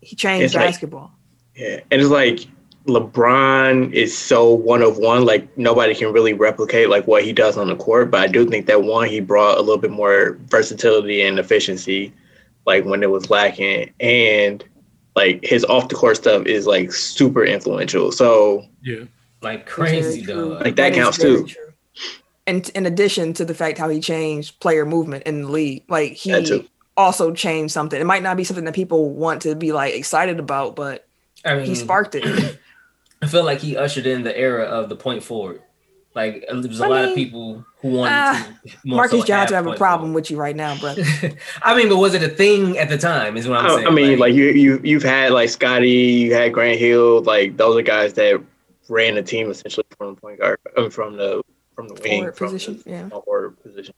he changed It's like- basketball. yeah, and it's like LeBron is so one of one. Like nobody can really replicate like what he does on the court. But I do think that one he brought a little bit more versatility and efficiency, like when it was lacking, and like his off the court stuff is like super influential. So Yeah. like crazy true. dog. Like, that is counts, too. true. And in addition to the fact how he changed player movement in the league, like he also changed something. It might not be something that people want to be like excited about, but I mean, he sparked it. I feel like he ushered in the era of the point forward. Like there was a I lot mean, of people who wanted ah, to. more Marcus so Johnson have a problem forward. with you right now, brother. I mean, but was it a thing at the time? Is what I'm I, saying. I mean, like, you you you've had like Scotty, you had Grant Hill, like those are guys that ran the team essentially from the point guard, I mean, from the from the wing, Forward from position, the yeah. small forward position.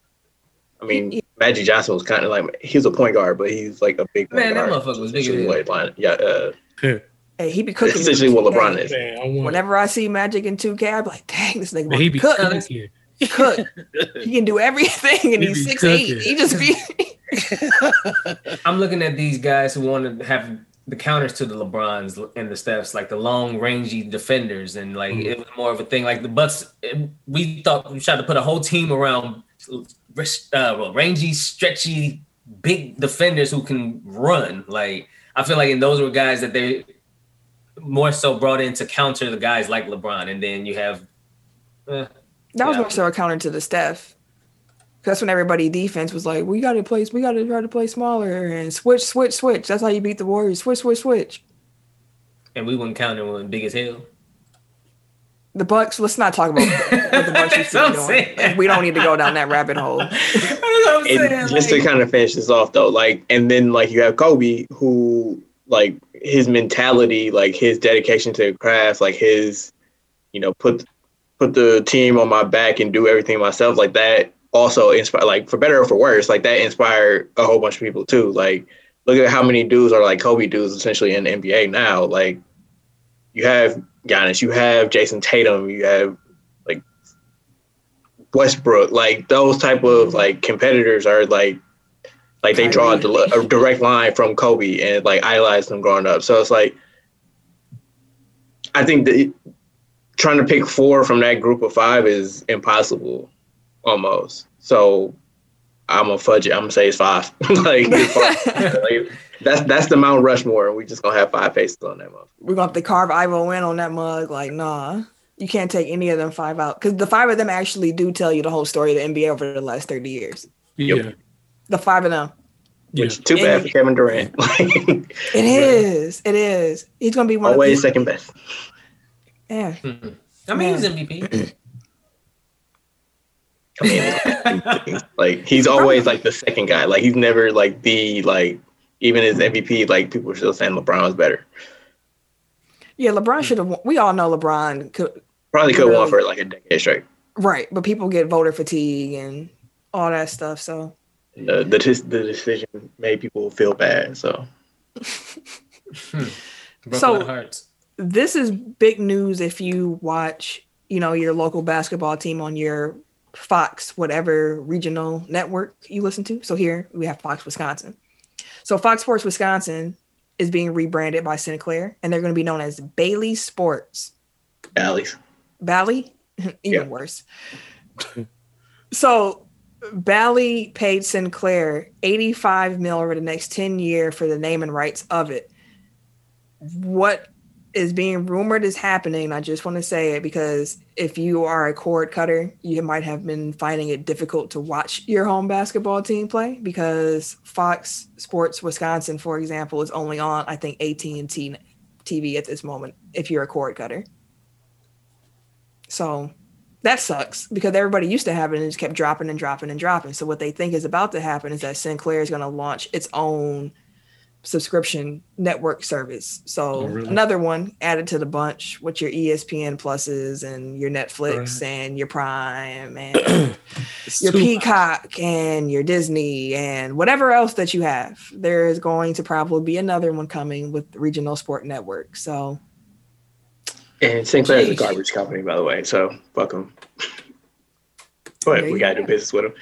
I mean, Magic Johnson was kind of like he's a point guard, but he's like a big point Man, that guard. motherfucker was big as Essentially line- Yeah, uh, Hey, he be cooking. it's essentially what LeBron is. Man, I Whenever I see Magic in 2K, I be like, dang, this nigga man, he be to cook. cooking. cook. He can do everything, and He he's be six eight. He just be. I'm looking at these guys who want to have the counters to the LeBrons and the Stephs, like the long rangy defenders, and like Mm-hmm. it was more of a thing. Like the Bucks, it- we thought we tried to put a whole team around uh, well, rangy, stretchy, big defenders who can run. Like I feel like, and those were guys that they more so brought in to counter the guys like LeBron, and then you have. eh, That was Yeah. more so a counter to the Steph. 'Cause That's when everybody defense was like, we got to play, we got to try to play smaller and switch, switch, switch. That's how you beat the Warriors. Switch, switch, switch. and we wouldn't counter when big as hell. The Bucks. Let's not talk about what the Bucks used to That's be what I'm doing. saying. We don't need to go down that rabbit hole. That's I'm saying, And just to kind of finish this off though, like, and then like you have Kobe, who like his mentality, like his dedication to the craft, like his, you know, put put the team on my back and do everything myself, like that. Also inspire, like for better or for worse, like that inspired a whole bunch of people too. Like, look at how many dudes are like Kobe dudes essentially in the NBA now. Like, you have Giannis, you have Jayson Tatum, you have like Westbrook, like those type of like competitors are like like they draw a, del- a direct line from Kobe and like idolize them growing up. So it's like I think that trying to pick four from that group of five is impossible almost. So I'm gonna fudge it. I'm gonna say it's five. like, it's five. Like, that's that's the Mount Rushmore. We just gonna have five faces on that mug. We're gonna have to carve Ivo in on that mug. Like, nah, you can't take any of them five out because the five of them actually do tell you the whole story of the NBA over the last thirty years. Yeah. The five of them. Yeah. Which too bad for Kevin Durant. Like, It is. It is. He's gonna be one always of the second best. yeah. Hmm. I mean, he's MVP. I mean, like he's always like the second guy. Like he's never like the like even his MVP. Like people are still saying LeBron was better. Yeah, LeBron should have. We all know LeBron could. Probably could have won for like a decade straight. Right, but people get voter fatigue and all that stuff. So The the, the decision made people feel bad. So hmm. Broke So- hearts. this is big news if you watch, you know, your local basketball team on your Fox, whatever regional network you listen to. So here we have Fox Wisconsin. So Fox Sports Wisconsin is being rebranded by Sinclair, and they're going to be known as Bailey Sports. Alex, Bally, even Yeah. worse. so Bally paid Sinclair 85 mil over the next 10 year for the name and rights of it. What is being rumored is happening. I just want to say it because if you are a cord cutter, you might have been finding it difficult to watch your home basketball team play because Fox Sports Wisconsin, for example, is only on I think AT&T TV at this moment if you're a cord cutter. So that sucks because everybody used to have it and just kept dropping and dropping and dropping. So what they think is about to happen is that Sinclair is going to launch its own subscription network service. So Oh, really? another one added to the bunch with your ESPN pluses and your Netflix Right. and your Prime and your Super- Peacock and your Disney and whatever else that you have. There is going to probably be another one coming with regional sport network. So and Sinclair is a garbage company, by the way. So fuck them. But There we gotta do business with them.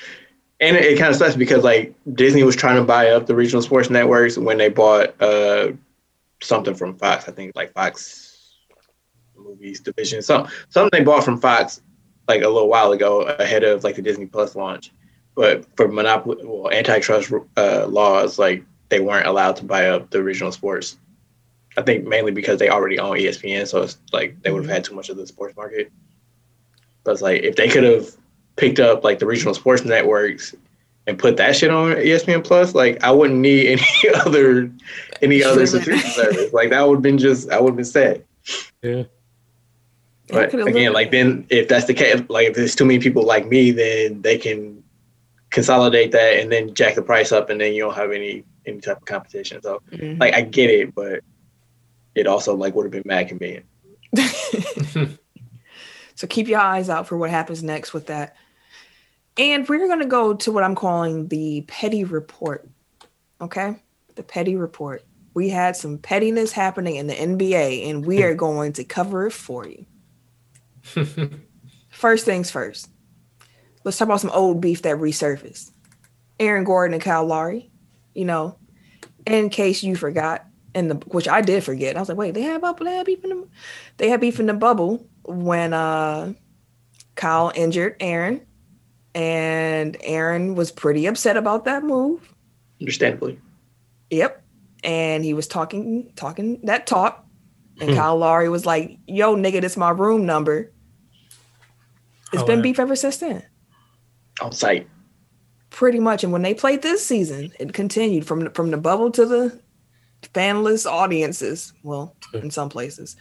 And it, it kind of sucks because like Disney was trying to buy up the regional sports networks when they bought uh something from Fox. I think like Fox movies division. Some something they bought from Fox like a little while ago ahead of like the Disney Plus launch. But for monopoly, well, antitrust uh, laws, like they weren't allowed to buy up the regional sports. I think mainly because they already own ESPN, so it's like they would have had too much of the sports market. But it's like if they could have picked up like the regional sports networks and put that shit on ESPN Plus, like I wouldn't need any other any other Streaming. subscription service. Like that would have been just I would have been sad. Yeah. But again, like then if that's the case, like if there's too many people like me, then they can consolidate that and then jack the price up, and then you don't have any any type of competition. So Mhm. like I get it, but it also like would have been mad convenient. so keep your eyes out for what happens next with that. And we're going to go to what I'm calling the petty report. Okay? The petty report. We had some pettiness happening in the NBA, and we are going to cover it for you. first things first. Let's talk about some old beef that resurfaced. Aaron Gordon and Kyle Lowry. You know, in case you forgot, in the which I did forget. I was like, wait, they had bubble, they had beef in the, they had beef in the bubble when uh Kyle injured Aaron, and Aaron was pretty upset about that move. Understandably. Yep. And he was talking talking that talk. And hmm. Kyle Lowry was like, yo, nigga, this my room number. It's Oh, been yeah. beef ever since then. On site. Pretty much. And when they played this season, it continued from the, from the bubble to the fanless audiences. Well, hmm. in some places.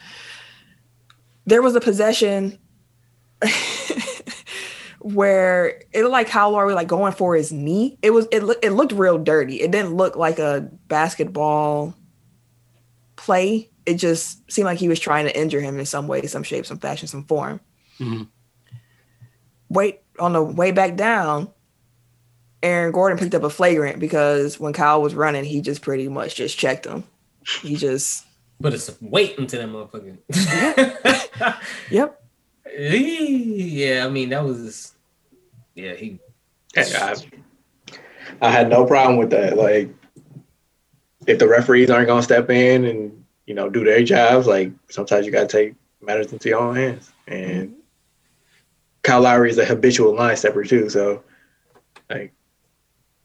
There was a possession where it looked like Kyle Lowry like going for his knee. It was it looked it looked real dirty. It didn't look like a basketball play. It just seemed like he was trying to injure him in some way, some shape, some fashion, some form. Mhm. Wait on the way back down, Aaron Gordon picked up a flagrant because when Kyle was running, he just pretty much just checked him. He just But it's wait until that motherfucker. yep. Yeah, I mean that was just, yeah, he Hey, I, I had no problem with that. Like, if the referees aren't gonna step in and you know do their jobs, like sometimes you gotta take matters into your own hands. And mm-hmm. Kyle Lowry is a habitual line stepper too, so like,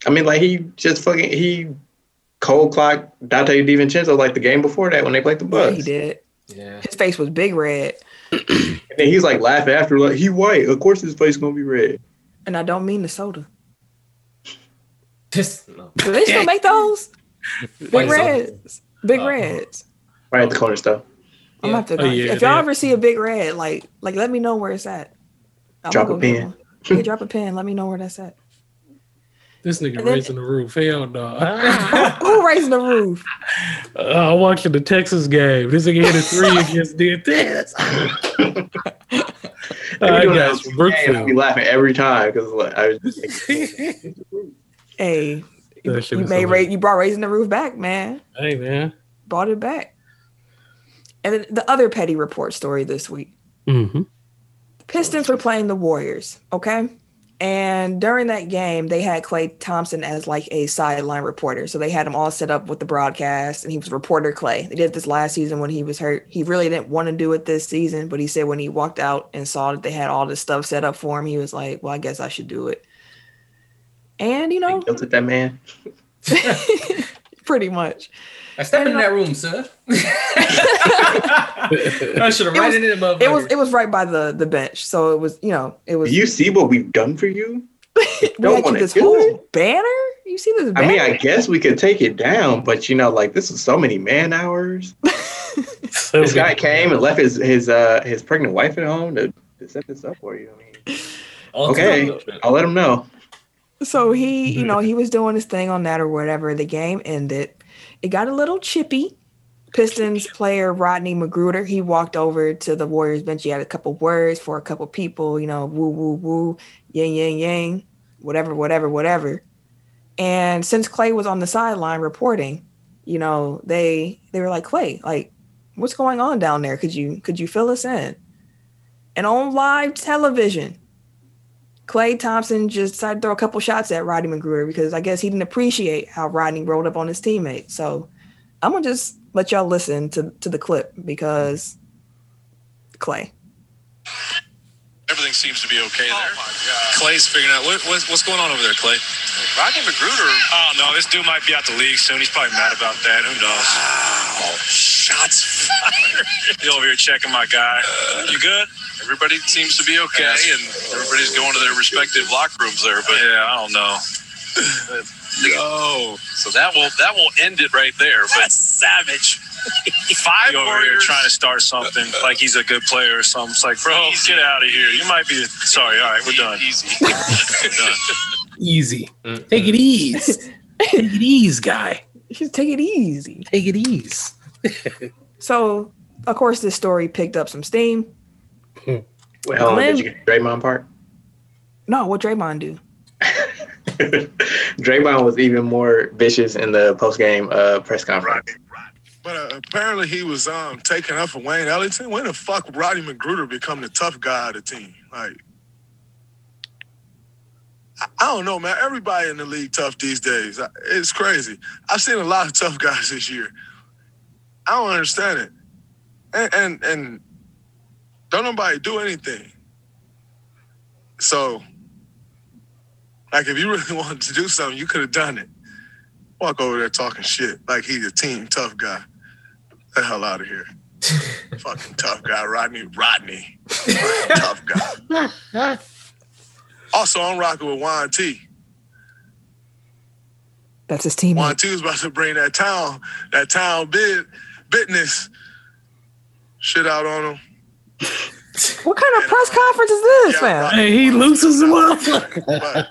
I mean, like he just fucking he cold clock Donte DiVincenzo like the game before that when they played the Yeah, Bucks. he did. yeah. His face was big red. And then he's like laughing after, like he white. Of course his face gonna be red. And I don't mean the soda. Just no. Do they still make those? Big White soda. reds. Big Uh, reds. Right at the corner stuff. I'm gonna have to Oh, yeah, if y'all they- ever see a big red, like like let me know where it's at. I'm Drop a go get pin. Yeah, drop a pin. Let me know where that's at. This nigga then- raising the roof. Hell no. Who raising the roof? Uh, I'm watching the Texas game. This nigga hit a three against the Tits. They I doing got that from game, I be laughing every time because like, I was just Hey, you, you made ra- you brought raising the roof back, man. Hey man. Brought it back. And then the other petty report story this week. Mm-hmm. Pistons were playing the Warriors, okay? And during that game, they had Klay Thompson as like a sideline reporter. So they had him all set up with the broadcast, and he was reporter Klay. They did this last season when he was hurt. He really didn't want to do it this season, but he said when he walked out and saw that they had all this stuff set up for him, he was like, "Well, I guess I should do it." And you know, guilt at that man. pretty much. I stepped in that room, sir. I should have It right was- in there, motherfucker. It was it was right by the the bench, so it was you know it was. Do you see what we've done for you? we don't wanna this do whole it? banner. You see this I mean, I guess we could take it down, but you know, like this is so many man hours. This guy came and left his his uh his pregnant wife at home to, to set this up for you. I mean, okay, I'll let him know. So he, you know, he was doing his thing on that or whatever. The game ended. It got a little chippy. Pistons player Rodney McGruder, he walked over to the Warriors bench. He had a couple words for a couple people, you know, woo, woo, woo, yang, yang, yang, whatever, whatever, whatever. And since Klay was on the sideline reporting, you know, they they were like, Klay, like, what's going on down there? Could you could you fill us in? And on live television, Klay Thompson just decided to throw a couple shots at Rodney McGruder because I guess he didn't appreciate how Rodney rolled up on his teammate. So I'm gonna just let y'all listen to, to the clip because Klay. Everything seems to be okay oh there. Klay's figuring out what, what's, what's going on over there, Klay. Rodney McGruder. Oh no, this dude might be out the league soon. He's probably mad about that. Who knows? Wow, shots fired. You over here checking my guy. you good? Everybody seems to be okay, and everybody's going to their respective locker rooms there. But yeah, I don't know. no. So that will that will end it right there. But That's savage. Five over here trying to start something like he's a good player or something. It's like, bro, get out of here. You might be. Sorry. All right, we're done. Easy. we're done. Easy. Take it easy. Take it easy, guy. You should take it easy. Take it easy. So of course this story picked up some steam. Well, Glenn- did you get the Draymond part? No, what Draymond do? Draymond was even more vicious in the post game uh, press conference. But uh, apparently he was um taking up for Wayne Ellington. When the fuck Rodney McGruder become the tough guy of the team? Like, I, I don't know, man. Everybody in the league tough these days. It's crazy. I've seen a lot of tough guys this year. I don't understand it. And and, and don't nobody do anything. So, like, if you really wanted to do something, you could have done it. Walk over there talking shit like he's a team tough guy. the hell out of here. Fucking tough guy, Rodney. Rodney. Tough guy. Also, I'm rocking with Juan T. That's his team. Juan T was about to bring that town, that town bid, business shit out on him. What kind of press conference is this, Yeah, man? right. Hey, he loses the motherfucker.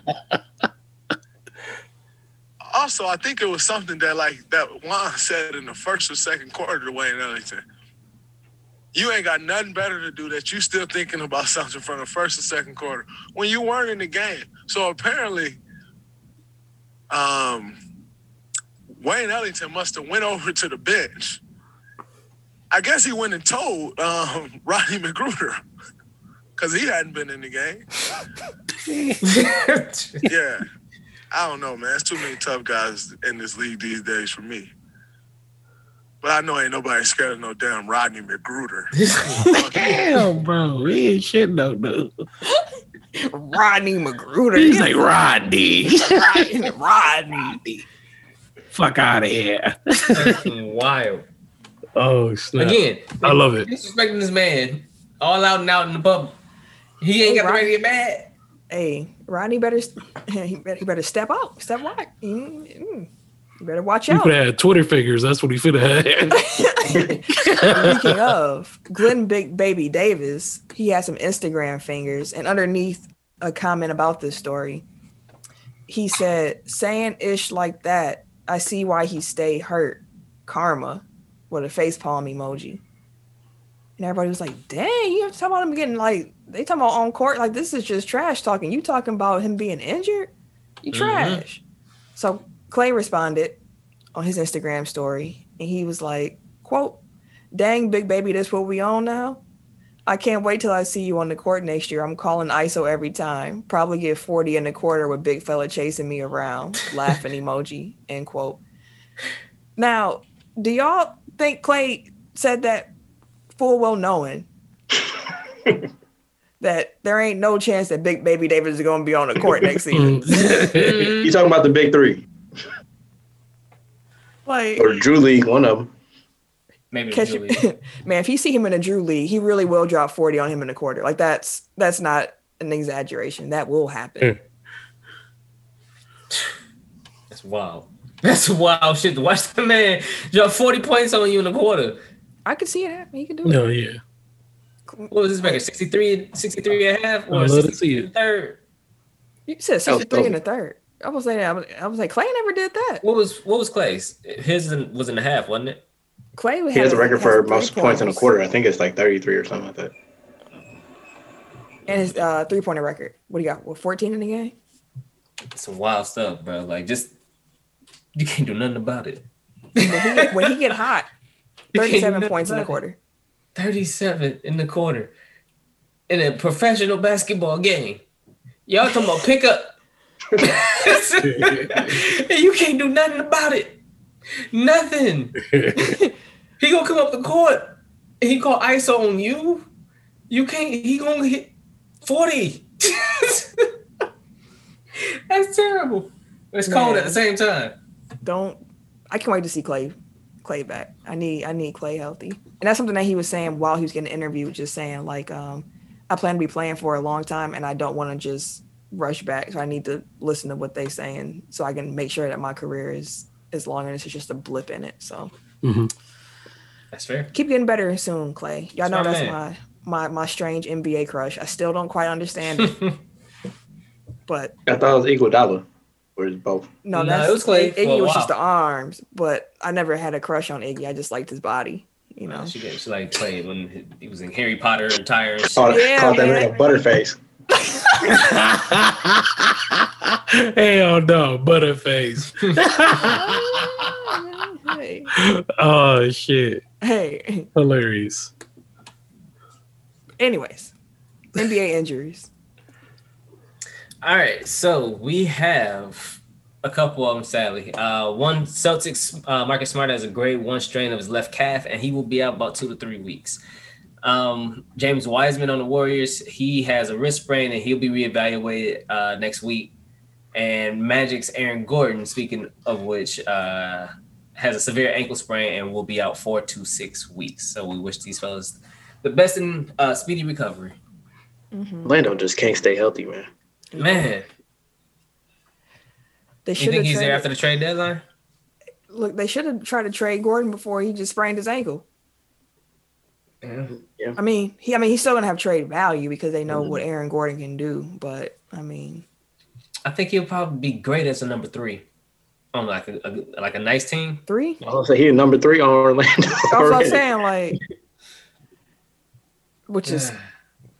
Also, I think it was something that like that Juan said in the first or second quarter to Wayne Ellington. You ain't got nothing better to do that you still thinking about something from the first or second quarter when you weren't in the game. So apparently, um, Wayne Ellington must have went over to the bench. I guess he went and told um, Rodney McGruder because he hadn't been in the game. yeah. I don't know, man. It's too many tough guys in this league these days for me. But I know ain't nobody scared of no damn Rodney McGruder. Damn, bro. He ain't shit no dude. Rodney McGruder. He's like Rodney. Rodney. Rodney. Fuck out of here. Fucking wild. Oh snap! Again, I love it. disrespecting this man all out and out in the pub. He ain't got the right to get mad. Hey, Rodney better he better, he better step out, step right. Mm, mm. You better watch You out. could have had Twitter figures. That's what he should have had. Speaking of Glen Big Baby Davis, he had some Instagram fingers, and underneath a comment about this story, he said, "Saying ish like that, I see why he stayed hurt." Karma, with a face palm emoji, and everybody was like, "Dang, you have to stop talking about him getting like they talking about on court like this is just trash talking. You talking about him being injured? You mm-hmm. trash." So Klay responded on his Instagram story, and he was like, "quote." Dang, big baby, that's what we on now? I can't wait till I see you on the court next year. I'm calling ISO every time. Probably get 40 and a quarter with big fella chasing me around. Laughing emoji. End quote. Now, do y'all think Klay said that full well knowing that there ain't no chance that big baby Davis is gonna be on the court next season? Mm. You talking about the big three Like or Drew League, one of them. Maybe catch Julie. it. man if you see him in a drew league he really will drop 40 on him in a quarter like that's that's not an exaggeration that will happen That's wild. That's wild shit to watch the man drop 40 points on you in a quarter. i could see it happen he can do it no, yeah. What was his record? 63, 63 and a half? I Or love 63 and it. a third? you said That was 63 in the dope. third i was like I was, I was like Klay never did that What was what was Klay's? His in- was in the half, wasn't it? Klay He has a record for most three points in a quarter. I think it's like 33 or something like that. and his uh three pointer record what do you got what 14 in the game Some wild stuff, bro. Like just you can't do nothing about it. when he get, when he get hot You can't do 37 points in the about it. quarter 37 in the quarter in a professional basketball game. Y'all talking about pickup. and you can't do nothing about it. Nothing. he gonna come up the court and he call ISO on you. You can't, he gonna hit 40. That's terrible. It's cold at the same time. Don't i can't wait to see Klay Klay back. I need i need Klay healthy. And that's something that he was saying while he was getting interviewed just saying like um i plan to be playing for a long time and i don't want to just rush back. So i need to listen to what they saying so i can make sure that my career is is long and it's just a blip in it. So That's fair. keep getting better soon Klay. Y'all know that's man. my my my strange nba crush. I still don't quite understand it. But I thought it was Iguodala. Or is it both? no No, it was Klay Iggy for was while. just the arms but i never had a crush on iggy i just liked his body you know She, she like played when he was in Harry Potter and Tire and. Called, Yeah, called that man. man a butterface. Hell no, Butterface. hey, oh shit. hey. Hilarious. Anyways, NBA injuries. All right, so we have a couple of them. Sadly, uh, one Celtics uh, Marcus Smart has a grade one strain of his left calf, and he will be out about two to three weeks. Um, James Wiseman on the Warriors, he has a wrist sprain, and he'll be reevaluated uh, next week. And Magic's Aaron Gordon, speaking of which, uh, has a severe ankle sprain and will be out four to six weeks. So we wish these fellas the best in uh, speedy recovery. Orlando just can't stay healthy, man. Man, They you think have he's there after the trade deadline? Look, they should have tried to trade Gordon before he just sprained his ankle. Yeah. I mean, he. I mean, he's still gonna have trade value because they Mm-hmm. know what Aaron Gordon can do. But I mean, I think he'll probably be great as a number three on like a, a like a nice team. three. I was say he's number three on Orlando. That's what I'm saying. Like, which is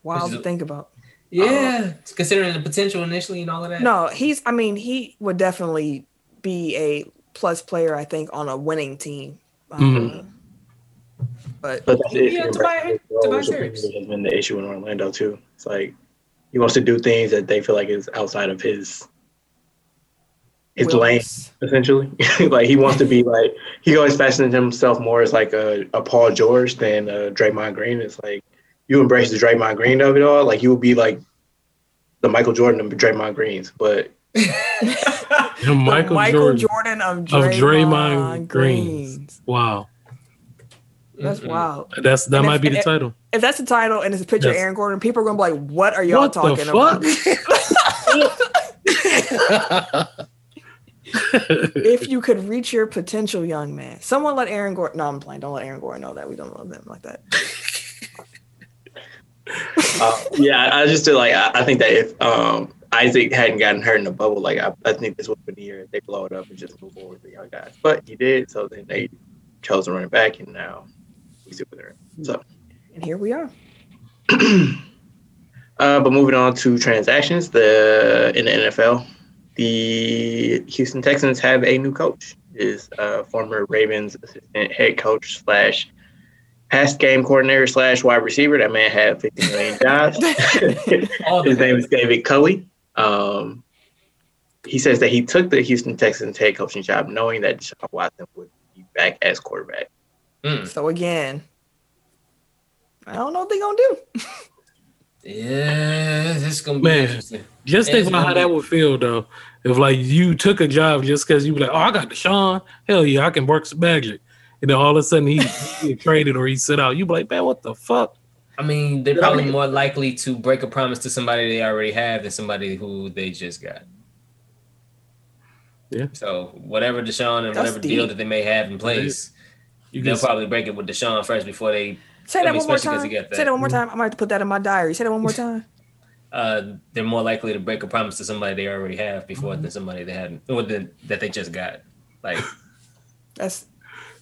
wild Which is to think about. Yeah, considering the potential initially and all of that. No, he's. I mean, he would definitely be a plus player. I think on a winning team. Uh, Mhm. But But that's it. Yeah, Tobias- Tobias Harris. has been the issue in Orlando too. It's like he wants to do things that they feel like is outside of his his lane, essentially. like he wants to be like he always fascinates himself more as like a, a Paul George than a Draymond Green. It's like you embrace the Draymond Green of it all. Like you would be like the Michael Jordan of Draymond Greens, but The Michael, Michael Jordan, Jordan, of of Draymond, Draymond Greens. Greens. Wow. That's wild. That's that And might if- be the if- title. If that's the title and it's a picture Yes. of Aaron Gordon, people are gonna be like, "What are y'all What talking the about?" if you could reach your potential, young man, someone let Aaron Gordon. No, I'm playing. Don't let Aaron Gordon know that we don't love them like that. Uh, yeah, I just feel like I, I think that if um, Isaac hadn't gotten hurt in the bubble, like I, I think this would have been the year they blow it up and just move forward with the young guys. But he did, so then they chose to run it back, and now we see what they're in. So, And here we are. uh, but moving on to transactions, the in the NFL, the Houston Texans have a new coach. Is uh, former Ravens assistant head coach slash pass game coordinator slash wide receiver. That man had 50 million jobs. His name is David Culley. Um, he says that he took the Houston Texans head coaching job knowing that Deshaun Watson would be back as quarterback. Mm. So again, I don't know what they're gonna do. Yeah, this gonna be Man. interesting. Just think about how that would feel though. If like you took a job just because you were like, oh, I got Deshaun, hell yeah, I can work some magic. And then all of a sudden he, he get traded or he sit out. You be like, man, what the fuck? I mean, they're Yeah, I probably mean- more likely to break a promise to somebody they already have than somebody who they just got. Yeah. So whatever Deshaun and That's whatever deal that they may have in place, You they'll can probably break it with Deshaun first before they. Say I that mean, one more time. he that. Say that one more time. I might have to put that in my diary. Say that one more time. Uh, they're more likely to break a promise to somebody they already have before than somebody they hadn't or than, that they just got. Like That's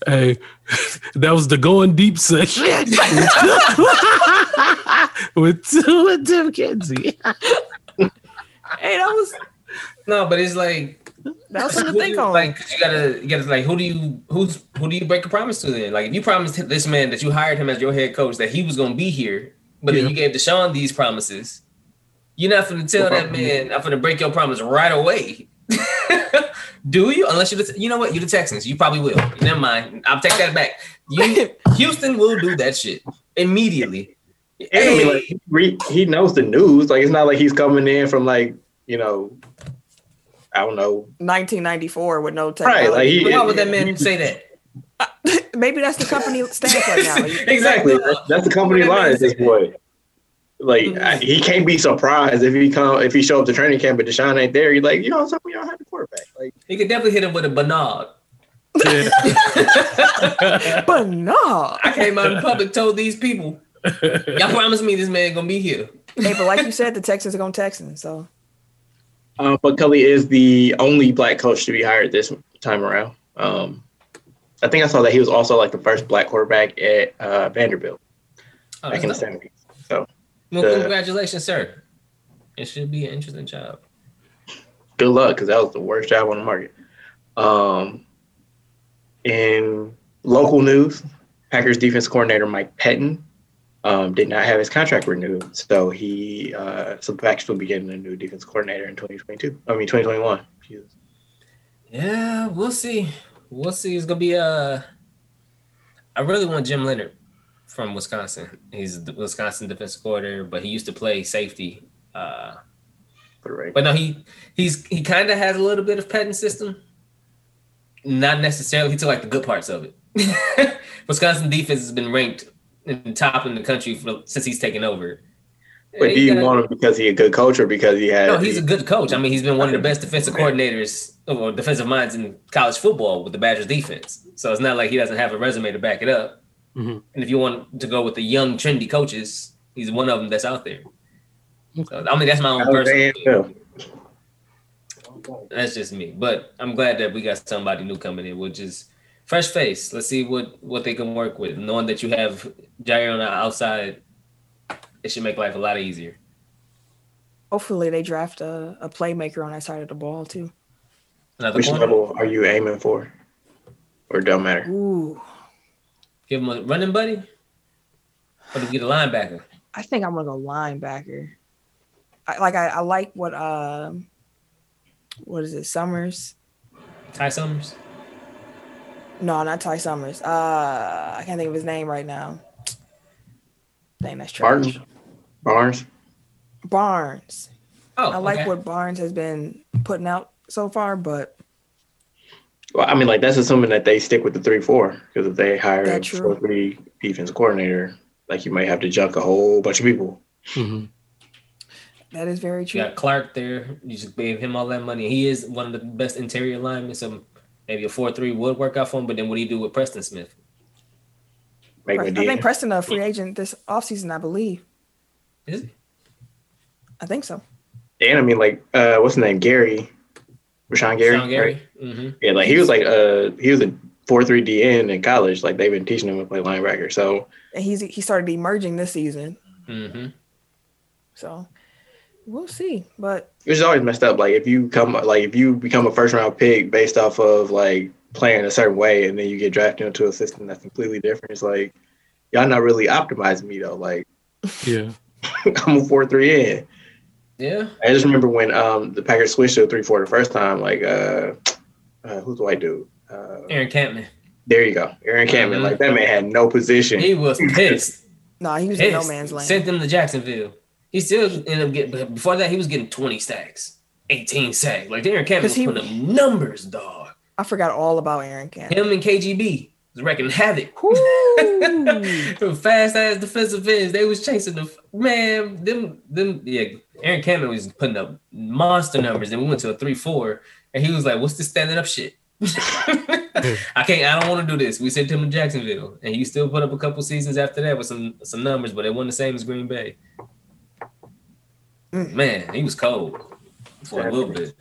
Hey, that was the going deep section with two and Tim Kenzie. hey, that was no, but it's like that was something who to do think you- on. Like 'cause you gotta, you gotta like, who do you, who's, who do you break a promise to then? Like, if you promised this man that you hired him as your head coach that he was gonna be here, but Yeah. then you gave Deshaun these promises, you're not gonna tell that man, I'm gonna break your promise right away. do you? Unless you're, the, you know what, you're the Texans, you probably will. Never mind, I'll take that back. You, Houston will do that shit immediately. And I mean, Hey. like, he, he knows the news. Like it's not like he's coming in from like you know, I don't know. 1994 with no Right, like he, Why would that man say that? Maybe that's the company stance right now. exactly. That's, that's the company line at this point. Like I, he can't be surprised if he come if he show up to training camp and Deshaun ain't there. He's like, you know, something y'all have the quarterback. Like He could definitely hit him with a Bernard. But no. I came out in public, told these people, y'all promised me this man gonna be here. Hey, but like you said, the Texans are going to Texans. So Um, but Culley is the only black coach to be hired this time around. Um, I think I saw that he was also like the first black quarterback at uh, Vanderbilt Oh, back in the seventies. So well, congratulations, sir. It should be an interesting job. Good luck, because that was the worst job on the market. Um, in local news, Packers defense coordinator Mike Pettine um, did not have his contract renewed, so he uh, so the Packers will be getting a new defense coordinator in 2022. I mean 2021. Jesus. Yeah, we'll see. We'll see. It's gonna be uh I really want Jim Leonhard from Wisconsin. He's the Wisconsin defensive coordinator, but he used to play safety. Uh but no, he he's he kind of has a little bit of patent system. Not necessarily. He took like the good parts of it. Wisconsin defense has been ranked in top in the country for, since he's taken over. But do you got- want him because he's a good coach or because he had? no, he's a good coach. I mean, he's been one of the best defensive coordinators or defensive minds in college football with the Badgers defense. So it's not like he doesn't have a resume to back it up. Mhm. And if you want to go with the young, trendy coaches, he's one of them that's out there. So, I mean, that's my own That personal. That's just me. But I'm glad that we got somebody new coming in, which is fresh face. Let's see what what they can work with. Knowing that you have Jaire on the outside, it should make life a lot easier. Hopefully, they draft a, a playmaker on that side of the ball too. Another Which corner. level are you aiming for? Or don't matter. Ooh, Give him a running buddy. Or to get a linebacker? I think I'm gonna go linebacker. I, like I, I like what um, what is it? Summers? Ty Summers? No, not Ty Summers. Uh, I can't think of his name right now. Dang, that's trash. Barton? Barnes? Barnes. Oh, I like okay. what Barnes has been putting out so far, but Well, I mean, like that's assuming that they stick with the three four. Because if they hire a That's four three defense coordinator, like you might have to junk a whole bunch of people. Mhm. that is very You true. got Clark there. You just gave him all that money. He is one of the best interior linemen. So maybe a 4 3 would work out for him. But then what do you do with Preston Smith? Make Pre- a I think Preston a free agent this offseason, I believe. Is he? I think so. And I mean, like, uh, what's his name? Gary, Rashan Gary. Sean Gary? right? Mm-hmm. Yeah, like he was like uh he was a four three DN in college. Like they've been teaching him to play linebacker. So And he's he started emerging this season. Mm-hmm. So we'll see. But it's always messed up. Like if you come like if you become a first round pick based off of like playing a certain way, and then you get drafted into a system that's completely different. It's like y'all not really optimizing me though. Like Yeah. I'm a four three in. Yeah. I just remember when um the Packers switched to a three four the first time. Like uh, uh who's the white dude? Uh, Aaron Kampman. there you go, Aaron Kampman. Mhm. Like that man had no position. He was pissed. nah, he was in no man's land. Sent them to Jacksonville. He still ended up getting, but before that, he was getting 20 sacks, 18 sacks. Like Aaron Kampman was 'Cause he- putting up numbers, dog. I forgot all about Aaron Kampman. Him and KGB was wrecking havoc. Whoo! Fast ass defensive ends. They was chasing the man. Them them yeah. Aaron Kampman was putting up monster numbers. Then we went to a three four, and he was like, "What's this standing up shit?" I can't. I don't want to do this. We sent him to Jacksonville, and he still put up a couple seasons after that with some some numbers, but it wasn't the same as Green Bay. Mm. Man, he was cold for a little bit.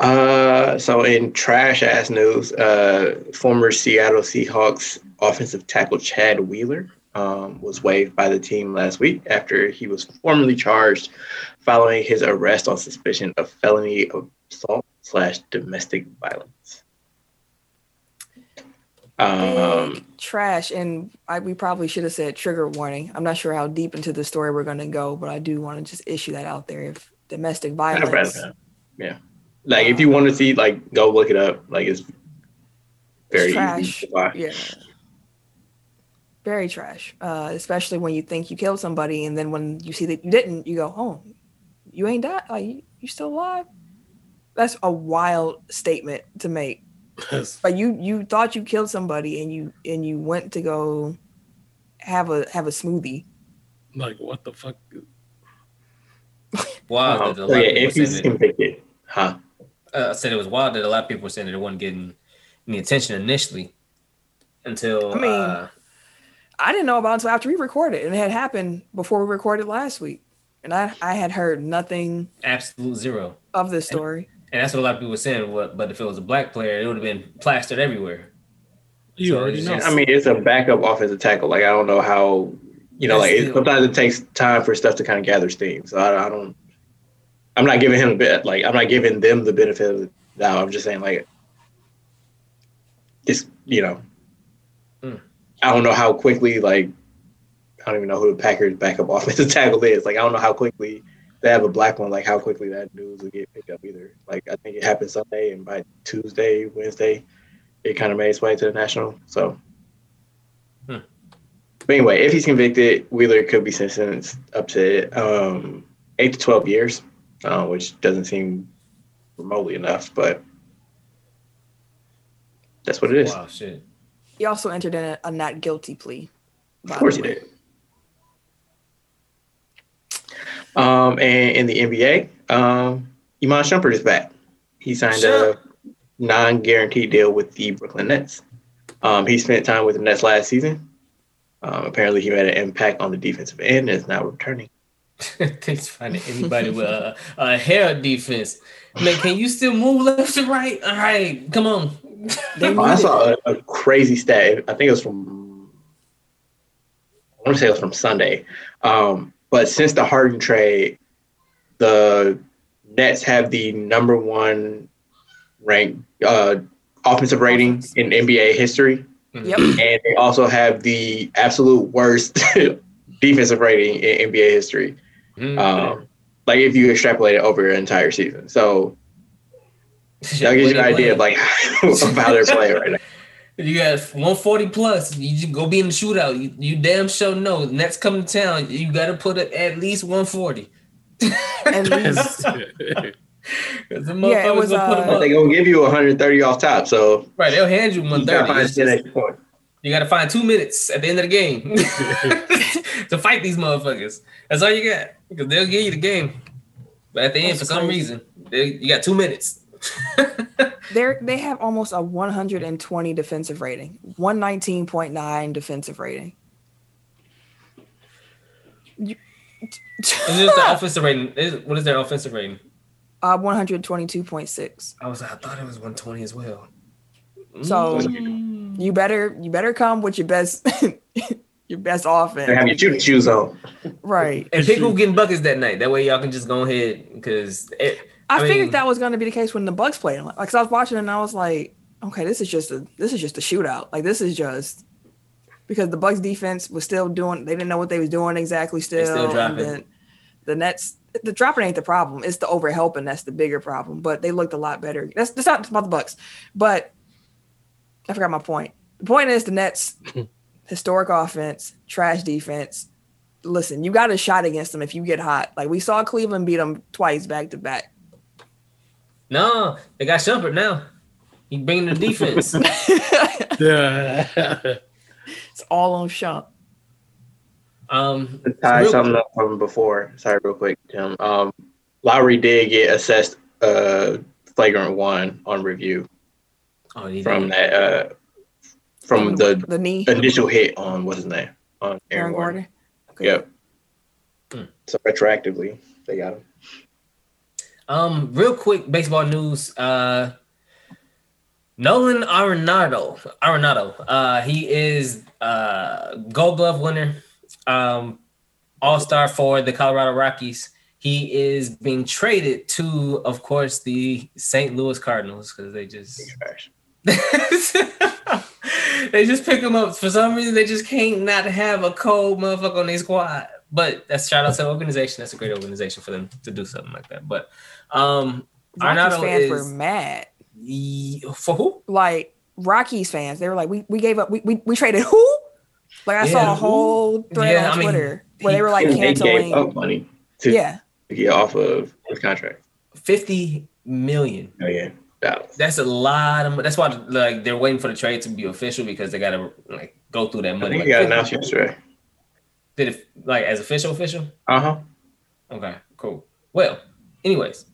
Uh, so in trash ass news, uh, former Seattle Seahawks offensive tackle Chad Wheeler um, was waived by the team last week after he was formally charged following his arrest on suspicion of felony assault slash domestic violence. Um, trash, and I, we probably should have said trigger warning. I'm not sure how deep into the story we're going to go, but I do want to just issue that out there. If domestic violence, yeah, like if you want to see, like, go look it up. Like it's very easy trash. to yeah, very trash. Uh, especially when you think you killed somebody, and then when you see that you didn't, you go, "Oh, you ain't died. Like you, you still alive." That's a wild statement to make. That's- Like you, you thought you killed somebody, and you and you went to go have a have a smoothie. like what the fuck? Wild that a lot yeah, of people if he's saying that- convicted, huh? uh, I said it was wild that a lot of people were saying that it wasn't getting any attention initially until I mean, uh, I didn't know about it until after we recorded, and it had happened before we recorded last week, and I I had heard nothing absolute zero. of this story. And that's what a lot of people were saying. What, but if it was a black player, it would have been plastered everywhere. You So already know. just- I mean, it's a backup offensive tackle. Like I don't know how you know, like it, sometimes it takes time for stuff to kind of gather steam. So I, I don't. I'm not giving him a bit like I'm not giving them the benefit of the doubt. I'm just saying like, it's you know, Mm. I don't know how quickly like I don't even know who the Packers backup offensive tackle is. Like I don't know how quickly they have a black one. Like how quickly that news will get picked up either. Like I think it happened Sunday, and by Tuesday, Wednesday, it kind of made its way to the national. So. Hmm. But anyway, if he's convicted, Wheeler could be sentenced up to um, eight to twelve years, uh, which doesn't seem remotely enough, but that's what it is. Wow, shit. He also entered in a, a not guilty plea. Of course the he did. Um, and in the NBA, um, Iman Shumpert is back. He signed a non-guaranteed deal with the Brooklyn Nets. Um, he spent time with the Nets last season. Um, apparently, he made an impact on the defensive end and is now returning. Thanks for finding anybody with a, a hair defense. Man, can you still move left to right? All right, come on. Oh, I saw a, a crazy stat. I think it was from. I want to say it was from Sunday. Um, but since the Harden trade, the Nets have the number one ranked uh, offensive rating in NBA history, Yep. and they also have the absolute worst defensive rating in NBA history. Mm, Um, like if you extrapolate it over an entire season, so that gives you an idea of playing? like of how they're playing right now. You got 140 plus. You just go be in the shootout. You, you damn sure know. Next come to town. You got to put it at least 140. At least. 'Cause the Yeah, it was, gonna uh, up. They're gonna give you 130 off top, so Right, they'll hand you you gotta 130. find It's 10 just- You got to find two minutes at the end of the game to fight these motherfuckers. That's all you got because they'll give you the game. But at the end, That's for some crazy. reason, they, you got two minutes. They're they have almost a 120 defensive rating, 119.9 defensive rating. You- It's just the offensive rating. Is- What is their offensive rating? uh, 122.6. I was. I thought it was 120 as well. So Mm. you better you better come with your best your best offense. They have your shooting shoes on. Right. and pick who getting buckets that night. That way, y'all can just go ahead because I, I figured mean- that was going to be the case when the Bucks played. Like, cause I was watching and I was like, okay, this is just a this is just a shootout. Like this is just because the Bucks defense was still doing. They didn't know what they was doing exactly. Still, still and dropping. then the Nets. The dropping ain't the problem. It's the overhelping that's the bigger problem. But they looked a lot better. That's that's not about the Bucks. But I forgot my point. The point is the Nets historic offense, trash defense. Listen, you got a shot against them if you get hot. Like we saw Cleveland beat them twice back to back. No, they got Shumpert now. He bringing the defense. Yeah. It's all on Shump. um, To tie real- something up from before. Sorry, real quick, Tim. Um, Lowry did get assessed uh, flagrant one on review oh, he from did. that uh, from the the knee, initial hit on what's his name on Aaron Aaron Gordon. Gordon. Okay. Yep. Hmm. So retroactively, they got him. Um, real quick baseball news. Uh, Nolan Arenado, Arenado, uh, he is uh Gold Glove winner, um, All Star for the Colorado Rockies. He is being traded to, of course, the St. Louis Cardinals because they just they just pick him up for some reason. They just can't not have a cold motherfucker on their squad. But that's shout out to the organization. That's a great organization for them to do something like that. But um, Rockies Arenado fans is were mad. For who? Like Rockies fans, they were like, "We we gave up. We we, we traded who?" Like I Yeah, saw a whole thread Yeah, on I mean, Twitter where they were like And they gave canceling. up money to, Yeah, get off of his contract. Fifty million. Million dollars. That's a lot of. That's why like they're waiting for the trade to be official because they gotta like go through that I money. think Like, got announced yesterday. Did it like as official official? Uh huh. Okay, cool. Well, anyways,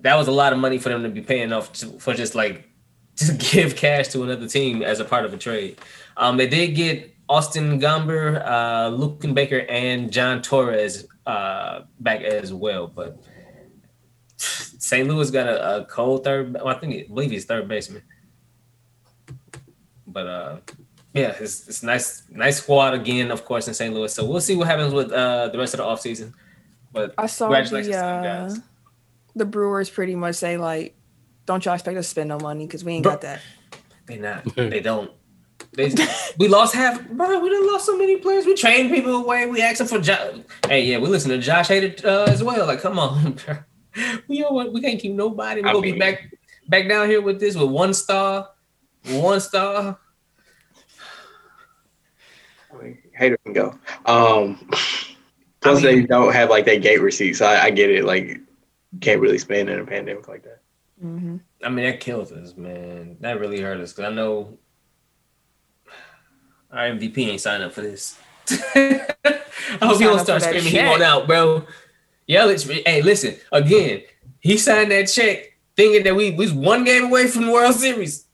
that was a lot of money for them to be paying off to, for just like to give cash to another team as a part of a trade. Um, they did get Austin Gomber, uh, Luke Baker, and John Torres uh, back as well, but St. Louis got a, a cold third. Well, I think I believe he's third baseman. But uh, yeah, it's, it's nice, nice squad again, of course, in St. Louis. So we'll see what happens with uh, the rest of the offseason. But I saw congratulations the to you uh, guys. the Brewers pretty much say like, "Don't y'all expect us to spend no money because we ain't Bro. got that." They not. they don't. They, we lost half, bro. We done lost so many players. We trained people away. We asked them for Josh. Hey, yeah, we listen to Josh Hader uh, as well. Like, come on, bro. We know what we can't keep nobody. We're I gonna be back back down here with this with one star, one star. Hater can go. Um, plus, they don't have like that gate receipt, so I, I get it. Like, can't really spend in a pandemic like that. hmm I mean, that kills us, man. That really hurt us because I know our MVP ain't signed up for this. I hope he signed don't start for that screaming he check. want out, bro. Yelich, hey, listen again. He signed that check thinking that we, we was one game away from the World Series.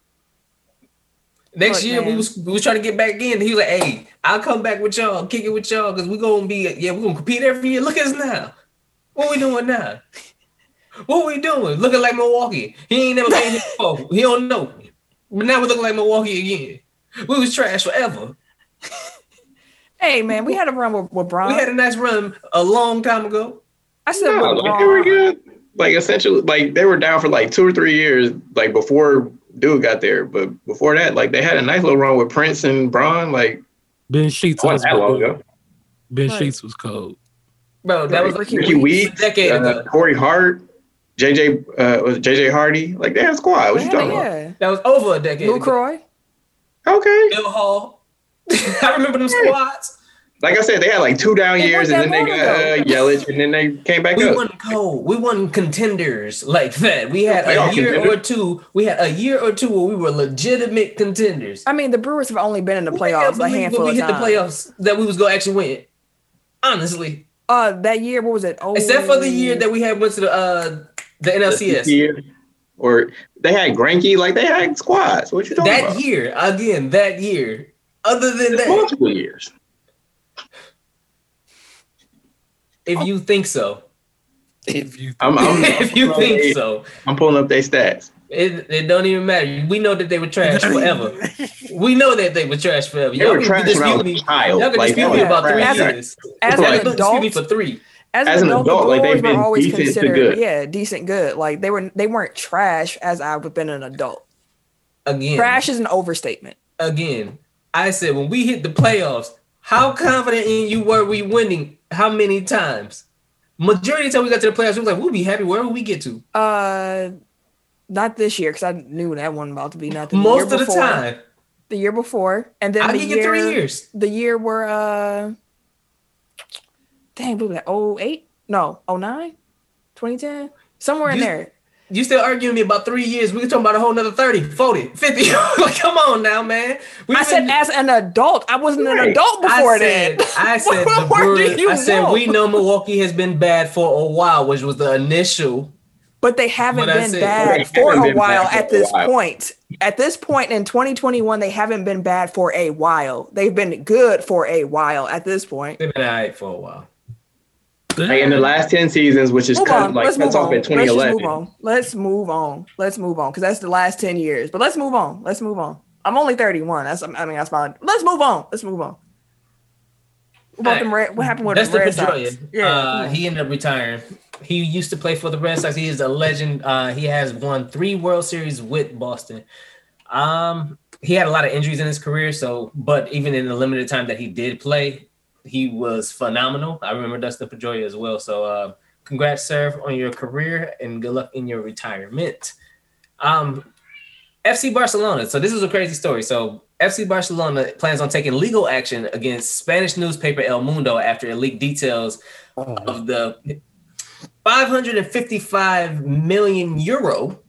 Next Look, year we was we was trying to get back in. He was like, "Hey, I'll come back with y'all, kick it with y'all, because we gonna be yeah, we gonna compete every year. Look at us now. What we doing now? What we doing? Looking like Milwaukee. He ain't never been here before. He don't know. But now we looking like Milwaukee again. We was trash forever. Hey man, we had a run with, with Braun. We had a nice run a long time ago. I said No, with like, they were good. Like essentially, like they were down for like two or three years, like before Dude got there. But before that, like they had a nice little run with Prince and Braun. Like Ben Sheets wasn't was that long ago. Ben Right. Sheets was cold. Bro, that was Rickie Rickie Weeks, a decade uh, ago. Corey Hart, JJ uh, was JJ Hardy. Like they had a squad. What you Yeah, talking about? yeah. That was over a decade Luke. Croy. Okay. Bill Hall. I remember them squads. Like I said, they had like two down It years, and then they got uh, long Yelich, and then they came back We up. won cold. We won contenders like that. We had a year contender. or two. We had a year or two where we were legitimate contenders. I mean, the Brewers have only been in the Who the hell playoffs a believed handful when we hit times. the playoffs that we was gonna actually win. Honestly, Uh, that year, what was it? Oh, except for the year that we had went to the uh the NLCS. Year. Or they had Greinke, like they had squads. What you talking That about? That year, again, that year. Other than that, Multiple years. If you think so, If you I'm, I'm, if you think so, I'm pulling up their stats. it, it don't even matter. We know that they were trash forever. we know that they were trash forever. They were can trash when I dispute was a child. Y'all can Like, dispute me were about three trash. years. as Like, an Y'all dispute me for three. as, as an an adult, adult, the like, they've been always decent to good. yeah, decent good. Like they were, they weren't trash as I've been an adult. Again, Trash is an overstatement. again. I said when we hit the playoffs, how confident in you were we winning? How many times? Majority of the time we got to the playoffs, we was like, we'll be happy wherever we get to. Uh, not this year because I knew that one about to be nothing. Most year of the time, the year before, and then I'll the year, you three years. the year where uh, dang, what was that? Oh eight? No, oh nine, 2010, somewhere in there. You still arguing me about three years? We can talk about a whole nother 30, 40, 50. like, come on now, man. We I said been- as an adult. I wasn't an adult before I said, then. I said, What the more do Brewers, you I said want? we know Milwaukee has been bad for a while, which was the initial. But they haven't been said. bad They for a while at a this while. point. At this point in 2021, they haven't been bad for a while. They've been good for a while at this point. They've been all right for a while. Like in the last ten seasons, which is Move cut, on. like Let's cuts move off on. in Let's move 2011. on. Let's move on. Let's move on because that's the last 10 years. But let's move on. Let's move on. I'm only 31. That's I mean that's fine. Let's move on. Let's move on. What about Alright. them Red, what happened with Dustin the Red Sox? Yeah. uh, he ended up retiring. He used to play for the Red Sox. He is a legend. Uh, he has won three World Series with Boston. Um, he had a lot of injuries in his career, so but even in the limited time that he did play, he was phenomenal. I remember Dustin Pedroia as well. So, uh, congrats, sir, on your career, and good luck in your retirement. Um, FC Barcelona. So this is a crazy story. So FC Barcelona plans on taking legal action against Spanish newspaper El Mundo after it leaked details of the 555 million euro,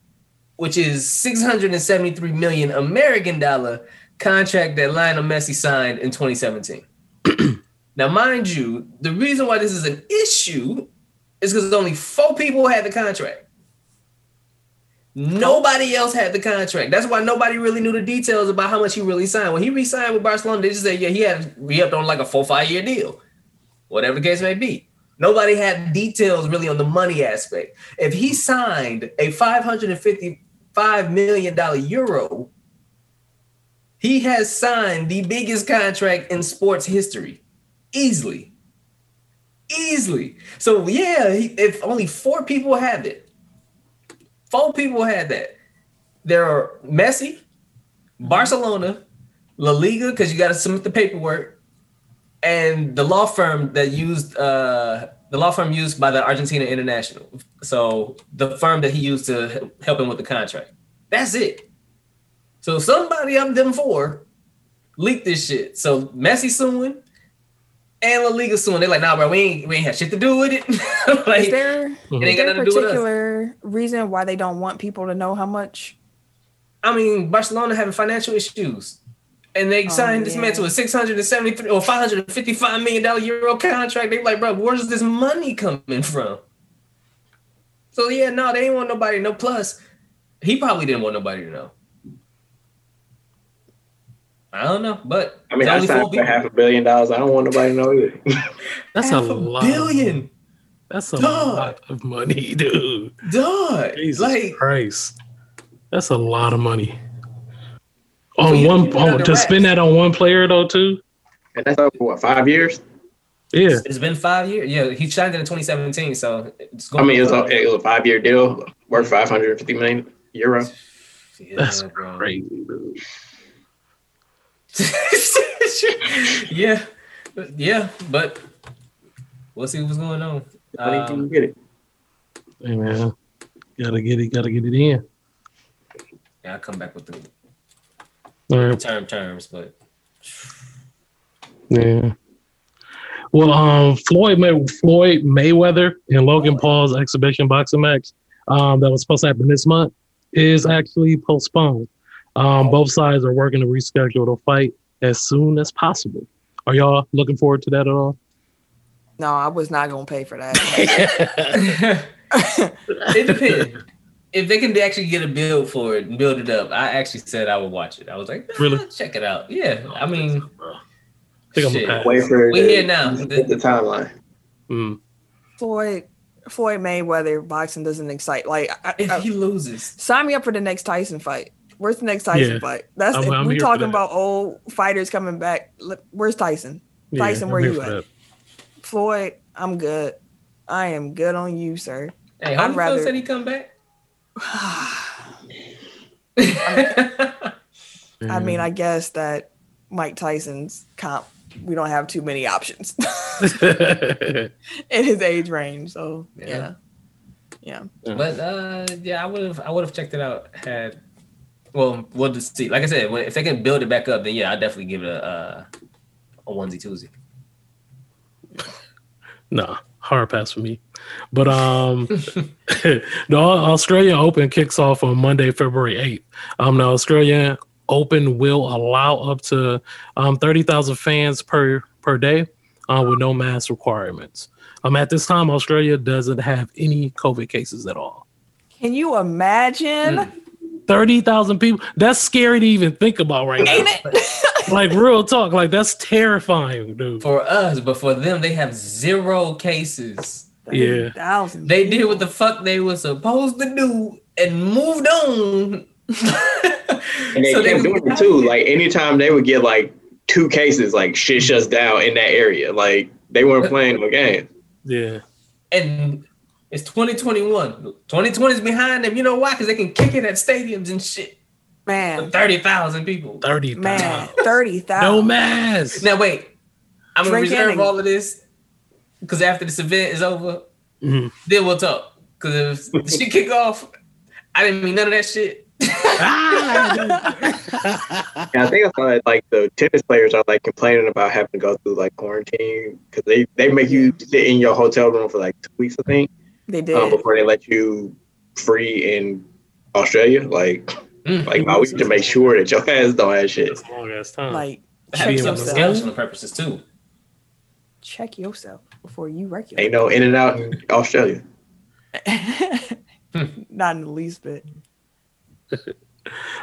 which is 673 million American dollar contract that Lionel Messi signed in 2017. now, mind you, the reason why this is an issue is because only four people had the contract. Nobody else had the contract. That's why nobody really knew the details about how much he really signed. When he re-signed with Barcelona, they just said, yeah, he had re-upped on like a four, five year deal. Whatever the case may be. Nobody had details really on the money aspect. If he signed a $555 million euro, He has signed the biggest contract in sports history, easily, easily. So yeah, if only four people have it, four people had that. There are Messi, Barcelona, La Liga, because you got to submit the paperwork, and the law firm that used uh, the law firm used by the Argentina International. So the firm that he used to help him with the contract. That's it. So somebody of them four leaked this shit. So Messi suing and La Liga soon. They're like, nah, bro, we ain't we ain't have shit to do with it. like, Is there, it is ain't got there a nothing to do with us. particular reason why they don't want people to know how much? I mean, Barcelona having financial issues. And they Oh, signed this man to a 673 or 555 million dollar euro contract. They're like, bro, where's this money coming from? So yeah, no, they didn't want nobody to know. Plus, he probably didn't want nobody to know. I don't know, but I mean, it's I signed for half a billion dollars. I don't want nobody to know either. That's Half a a lot. billion, That's a Dog. lot of money, dude. dog. Jesus Like, Christ. That's a lot of money. On For you oh, to one keep it under on, to spend that on one player though too. and that's over what five years. Yeah. it's been five years. Yeah, he signed it in 2017, so it's I going. mean, it was a, it was a five year deal worth 550 million euro. Yeah, That's bro. crazy, dude. yeah, yeah, but we'll see what's going on. I didn't Um, get it. Hey man. Gotta get it, gotta get it in. yeah, I'll come back with the All right. term terms, but Yeah. Well, um, Floyd May- Floyd Mayweather and Logan Paul's exhibition boxing match um, that was supposed to happen this month is actually postponed. Um, both sides are working to reschedule the fight as soon as possible. Are y'all looking forward to that at all? No, I was not gonna pay for that. it depends. If they can actually get a build for it and build it up, I actually said I would watch it. I was like, Really? Check it out. Yeah, I mean, I think I'm gonna. Wait for We the- here now. Hit the timeline. Mm. Floyd Floyd Mayweather boxing doesn't excite. Like, I, if I- he loses, sign me up for the next Tyson fight. Where's the next Tyson Yeah. fight? That's I'm- if I'm we here for talking about old fighters coming back. Where's Tyson? Tyson, I'm where here you at? that. Floyd, I'm good. I am good on you, sir. hey, I'd Holyfield rather- said he come back. I mean, I guess that Mike Tyson's comp, we don't have too many options in his age range. So Yeah. yeah, yeah. But uh, yeah, I would have I would have checked it out had. Well, we'll just see. Like I said, if they can build it back up, then yeah, I definitely give it a uh, a onesie twosie. nah, hard pass for me. But um, the Australia Open kicks off on Monday, February eighth. Um, the Australian Open will allow up to um, thirty thousand fans per per day, uh, with no mask requirements. Um, at this time, Australia doesn't have any COVID cases at all. Can you imagine? Mm. 30,000 people. That's scary to even think about right Ain't now. It? like real talk, like that's terrifying, dude. For us, but for them, they have zero cases. Yeah. They did what the fuck they were supposed to do and moved on. and they so kept they doing it too. Like anytime they would get like two cases, like shit shuts down in that area. Like they weren't playing no game. Yeah. And it's 2021. 2020 is behind them. You know why? Because they can kick it at stadiums and shit. man, With 30,000 people. Thirty man, thousand. thirty No thousand. mask. Now wait, I'm gonna Drink reserve Henning. all of this because after this event is over, Mhm. then we'll talk. Because if the shit kick off, I didn't mean none of that shit. Ah, And I think I saw that like the tennis players are like complaining about having to go through like quarantine because they they make you sit in your hotel room for like two weeks, I think, They did. um, before they let you free in Australia. Like, Mm. like oh, we need to make sure that your ass don't have shit. That's a long ass time. like I check have Being some the yourself. purposes too. Check yourself before you wreck yourself. Ain't yourself. no in and out in Australia. Not in the least bit.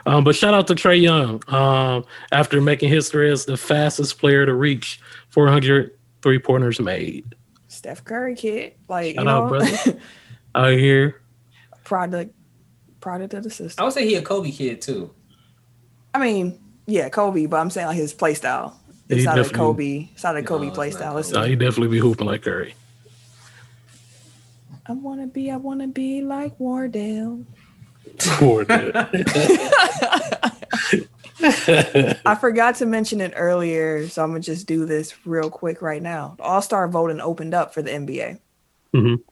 Um, but shout out to Trae Young um, after making history as the fastest player to reach 400 three pointers made. Steph Curry kid, like Shout you out, know, brother. Out here, product, product of the system. I would say he a Kobe kid too. I mean, Yeah, Kobe, but I'm saying like his play style. It's he not a Kobe. It's not a Kobe No, play style. It's No, he definitely be hooping like Curry. I wanna be, I wanna be like Wardell. Poor dude. I forgot to mention it earlier, so I'm gonna just do this real quick right now. All Star voting opened up for the NBA. Mhm.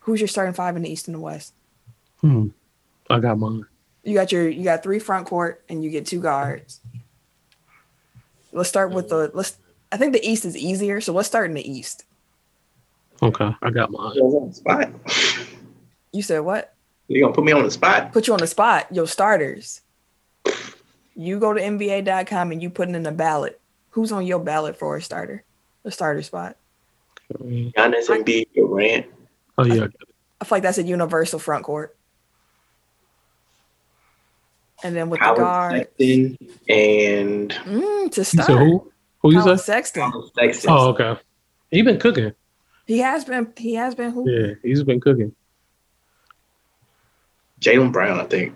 Who's your starting five in the East and the West? Hmm. I got mine. You got your you got three front court and you get two guards. Let's start with the let's. I think the East is easier, so let's start in the East. Okay, I got mine. You spot. You said what? You gonna put me on the spot? Put you on the spot. Your starters. You go to NBA.com and you put in a ballot. Who's on your ballot for a starter? a starter spot. Giannis and B Durant. Oh yeah, I feel like that's a universal front court. And then with the guard, Sexton and mm, to you start, said who? Who you Colin say? Sexton. Sexton. Oh, okay. He been cooking. He has been. He has been. Who? Yeah, he's been cooking. Jaylen Brown, I think.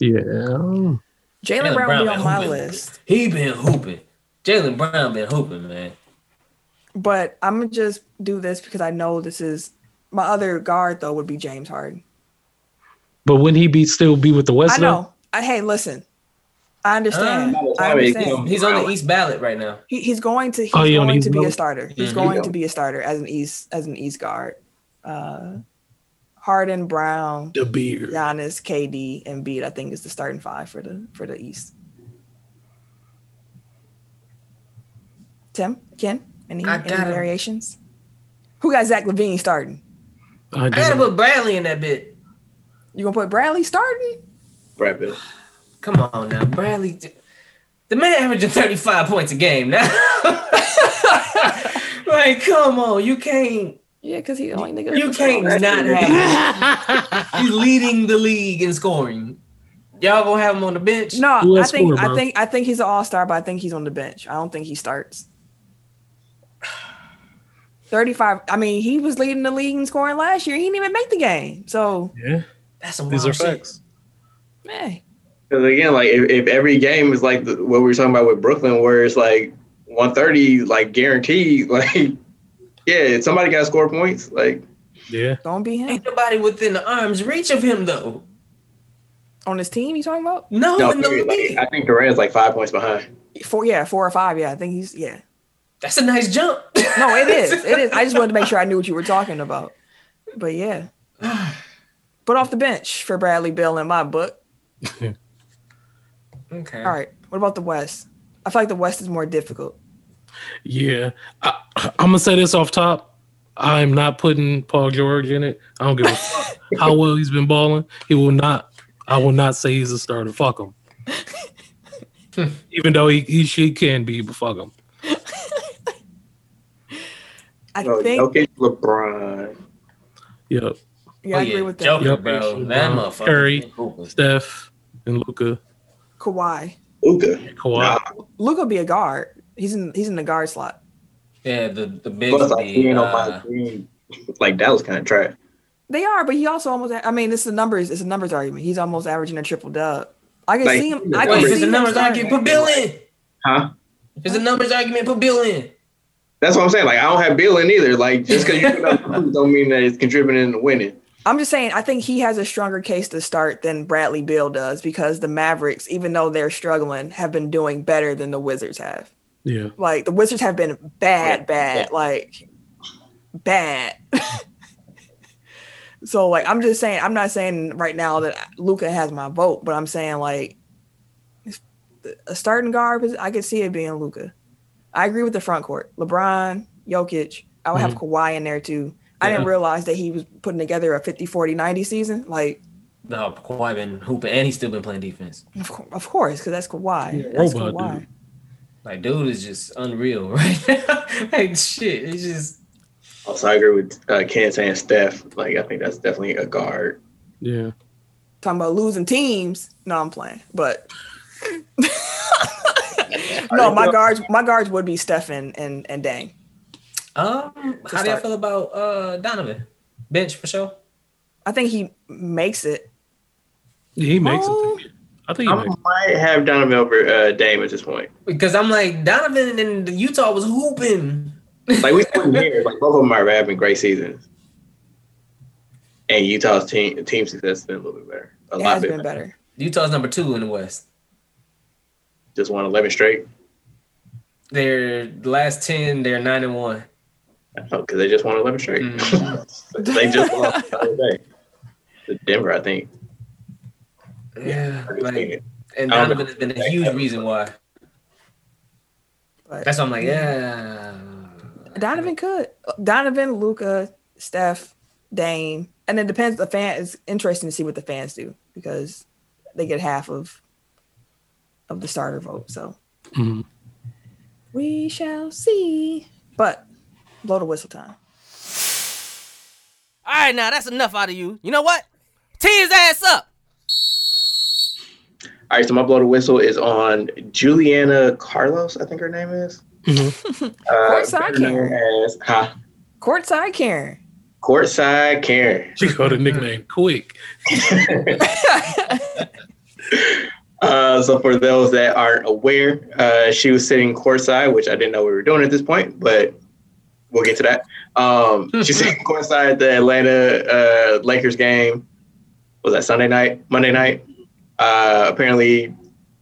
Yeah. Jalen Jaylen Brown be on my hooping. list, He been hooping. Jaylen Brown been hooping, man. but I'm gonna just do this because I know this is my other guard. Though would be James Harden. But wouldn't he be still be with the West? I know. I hey, listen. I understand. Uh, I understand. He's on the East ballot right now. He, he's going to. He's Oh, he on going East to be a starter. He's Mhm. going to be a starter as an East as an East guard. Uh, Harden, Brown, The beard. Giannis, KD, and Embiid. I think is the starting five for the for the East. Tim, Ken, any, I any variations? Who got Zach LaVine starting? I I gotta put Bradley in that bit. You gonna put Bradley starting? Bradley. Come on now, Bradley. The man averaging 35 points a game now. like, come on, you can't. Yeah, because he the only nigga. You can't not have. He's leading the league in scoring. Y'all gonna have him on the bench? No, I think scored, I think I think he's an all star, but I think he's on the bench. I don't think he starts. Thirty-five. I mean, he was leading the league in scoring last year. He didn't even make the game. So, Yeah, That's some these wild are shit. facts. man, Because again, like if, if every game is like the, what we were talking about with Brooklyn, where it's like 130, like guaranteed, like yeah, somebody got to score points. Like Yeah. don't be him Ain't nobody within the arm's reach of him though. on his team. You talking about No, no, in the period, like, I think Durant's like five points behind. four? Yeah, four or five. Yeah, I think he's yeah. That's a nice jump. No, it is. It is. I just wanted to make sure I knew what you were talking about. But yeah, but off the bench for Bradley Beal in my book. okay. All right. What about the West? I feel like the West is more difficult. Yeah. I, I'm gonna say this off top. I'm not putting Paul George in it. I don't give a fuck how well he's been balling. He will not. I will not say he's a starter. Fuck him. Even though he, he she can be, but fuck him. I No, think. Jokic, LeBron. Yep. Yeah, I Oh, agree with that. Joker, Yep. bro. That motherfucker. Curry. Steph and Luka. Kawhi. Luka. Kawhi. Nah, Luka be a guard. He's in. He's in the guard slot. Yeah, the the big plus like he be, ain't on uh, my team. Like that was kind of trash. They are, but he also almost. I mean, this is a numbers. It's a numbers argument. He's almost averaging a triple dub. I can Like, see him. I can if numbers- it's see a numbers argument, put Beal in. Huh? If it's a numbers argument, put Beal in. That's what I'm saying. Like I don't have Beal in either. Like just because you put up numbers don't mean that it's contributing to winning. I'm just saying. I think he has a stronger case to start than Bradley Beal does because the Mavericks, even though they're struggling, have been doing better than the Wizards have. Yeah. Like the Wizards have been bad, Yeah, bad, yeah. like bad. so like I'm just saying, I'm not saying right now that Luka has my vote, but I'm saying like a starting guard, I could see it being Luka. I agree with the front court. LeBron, Jokic. I would have mm-hmm. Kawhi in there too. I didn't realize that he was putting together a 50 40 90 season. Like, No, Kawhi been hooping, and he's still been playing defense. of, cour- of course, because that's Kawhi. Yeah, that's robot Kawhi. dude. Like, dude is just unreal right now. like, shit, it's just Also, I agree with uh, Ken saying Steph. Like I think that's definitely a guard. Yeah. Talking about losing teams. No, I'm playing. But no, my guards, my guards would be Stefan and and Dang. Um, how do you feel about uh Donovan? Bench for sure. I think he makes it. He makes Oh. it. I think he I makes. might have Donovan over uh, Dame at this point. Because I'm like Donovan and Utah was hooping. Like we split years, like both of them are having great seasons. And Utah's team team success has been a little bit better. A It lot has better. been better. Utah's number two in the West. Just won eleven straight. They're last ten. They're nine and one. Oh, because they just won eleven straight. Mhm. they just lost the other day to Denver, I think. Yeah, like, and Donovan has been a huge reason why. But That's why I'm like, yeah. Donovan could. Donovan, Luka, Steph, Dame, and it depends. The fan is interesting to see what the fans do because they get half of of the starter vote. So Mhm. we shall see. But blow the whistle time. All right, now that's enough out of you. You know what? Tee his ass up. All right, so my blow the whistle is on Juliana Carlos, I think her name is. Mhm. Uh, Courtside better known Karen. as huh? Courtside Karen. Courtside Karen. She got a nickname quick. Uh, so for those that aren't aware, uh, she was sitting courtside, which I didn't know we were doing at this point, but we'll get to that. Um, she's sitting courtside at the Atlanta uh, Lakers game. Was that Sunday night? Monday night? Uh, apparently,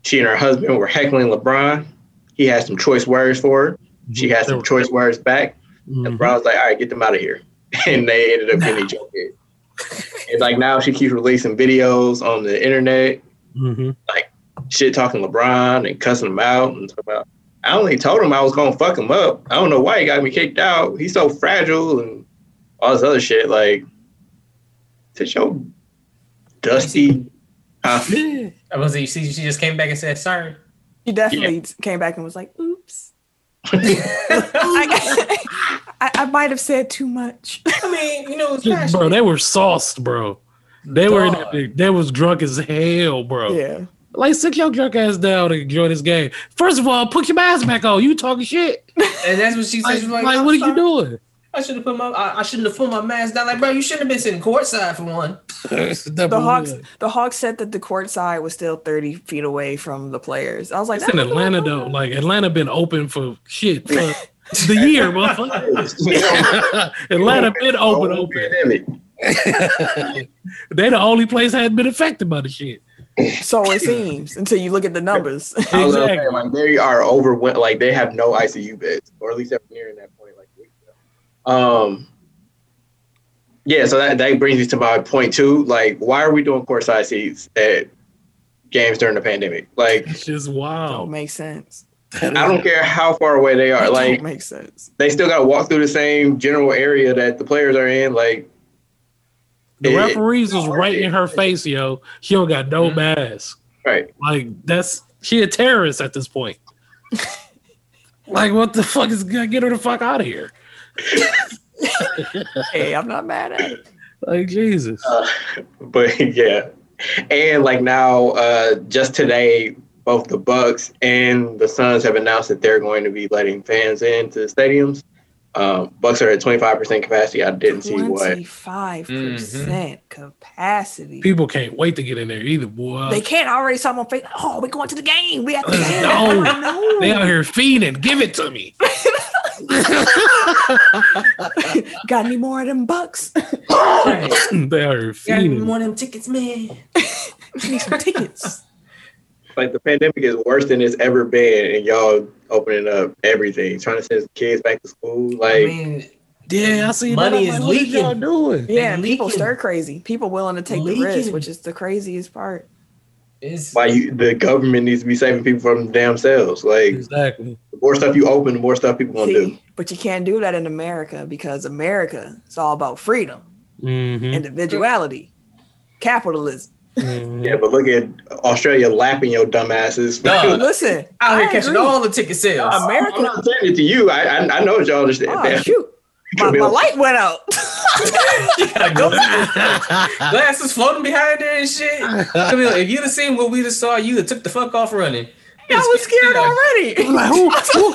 she and her husband were heckling LeBron. He had some choice words for her. She had some choice words back. And Mhm. LeBron was like, "All right, get them out of here," and they ended up getting each other. It's like now she keeps releasing videos on the internet Mhm. shit talking LeBron and cussing him out and talking about. I only told him I was gonna fuck him up. I don't know why he got me kicked out. He's so fragile and all this other shit. Like, to show dusty. Huh? I was you see she just came back and said sorry. She definitely came back and was like, "Oops, I, I, I might have said too much." I mean, you know, it's Just- bro, they were sauced, bro. They were in that big- they was drunk as hell, bro. yeah, Like sit your drunk ass down and enjoy this game. First of all, put your mask back on. You talking shit. and that's what she said. Like, like, like, "I'm what are you doing? I should have put my I, I shouldn't have put my mask down. Like, bro, you shouldn't have been sitting courtside for one. the Hawks. The Hawks said that the court side was still thirty feet away from the players. I was like, It's in Atlanta not though. Like Atlanta been open for shit for the year, motherfucker. Atlanta been open, open. They the only place that had been affected by the shit. So it seems until you look at the numbers. I was gonna Exactly. like they are overwhelmed. Like they have no ICU beds, or at least they're nearing that point. Like weeks ago. Um. Yeah, so that, that brings me to my point too. Like, why are we doing courtside seats at games during the pandemic? Like, It's just don't wow. make sense. I don't care how far away they are. It Like, don't make sense. they still got to walk through the same general area that the players are in. Like, The it- referees was right in her face, yo. She don't got no mask. right? Like that's she a terrorist at this point. like what the fuck is gonna get her the fuck out of here? Hey, I'm not mad at it. Like Jesus. Uh, but yeah, and like now, uh, just today, both the Bucks and the Suns have announced that they're going to be letting fans into the stadiums. Um, Bucks are at twenty five percent capacity. I didn't see what. Twenty-five percent capacity. People can't wait to get in there either, boy. They can't already saw my face. Oh, we're going to the game. We have to game. No. no. They out here feeding. Give it to me. Got any more of them bucks? they out here Got feeding. one of them tickets, man. Need some tickets. Like the pandemic is worse than it's ever been, and y'all opening up everything, trying to send kids back to school. Like, I mean, Yeah, I see. Money that. I'm is like, what y'all leaking. doing? Yeah, And people leaking. stir crazy. People willing to take the risk, which is the craziest part. It's why you the government needs to be saving people from damn selves. Like, Exactly. the more stuff you open, the more stuff people gonna do. But you can't do that in America because America is all about freedom, Mm-hmm. individuality, capitalism. Yeah, but look at Australia lapping your dumbasses. Dog. Listen, out here I catching agree. all the ticket sales. America. I'm not saying it to you. I I, I know that y'all understand. Oh, shoot. My, my light went out. Go. Glasses floating behind there and shit. I mean, if you'd have seen what we just saw, you'd have took the fuck off running. I was scared already. Like who? Who,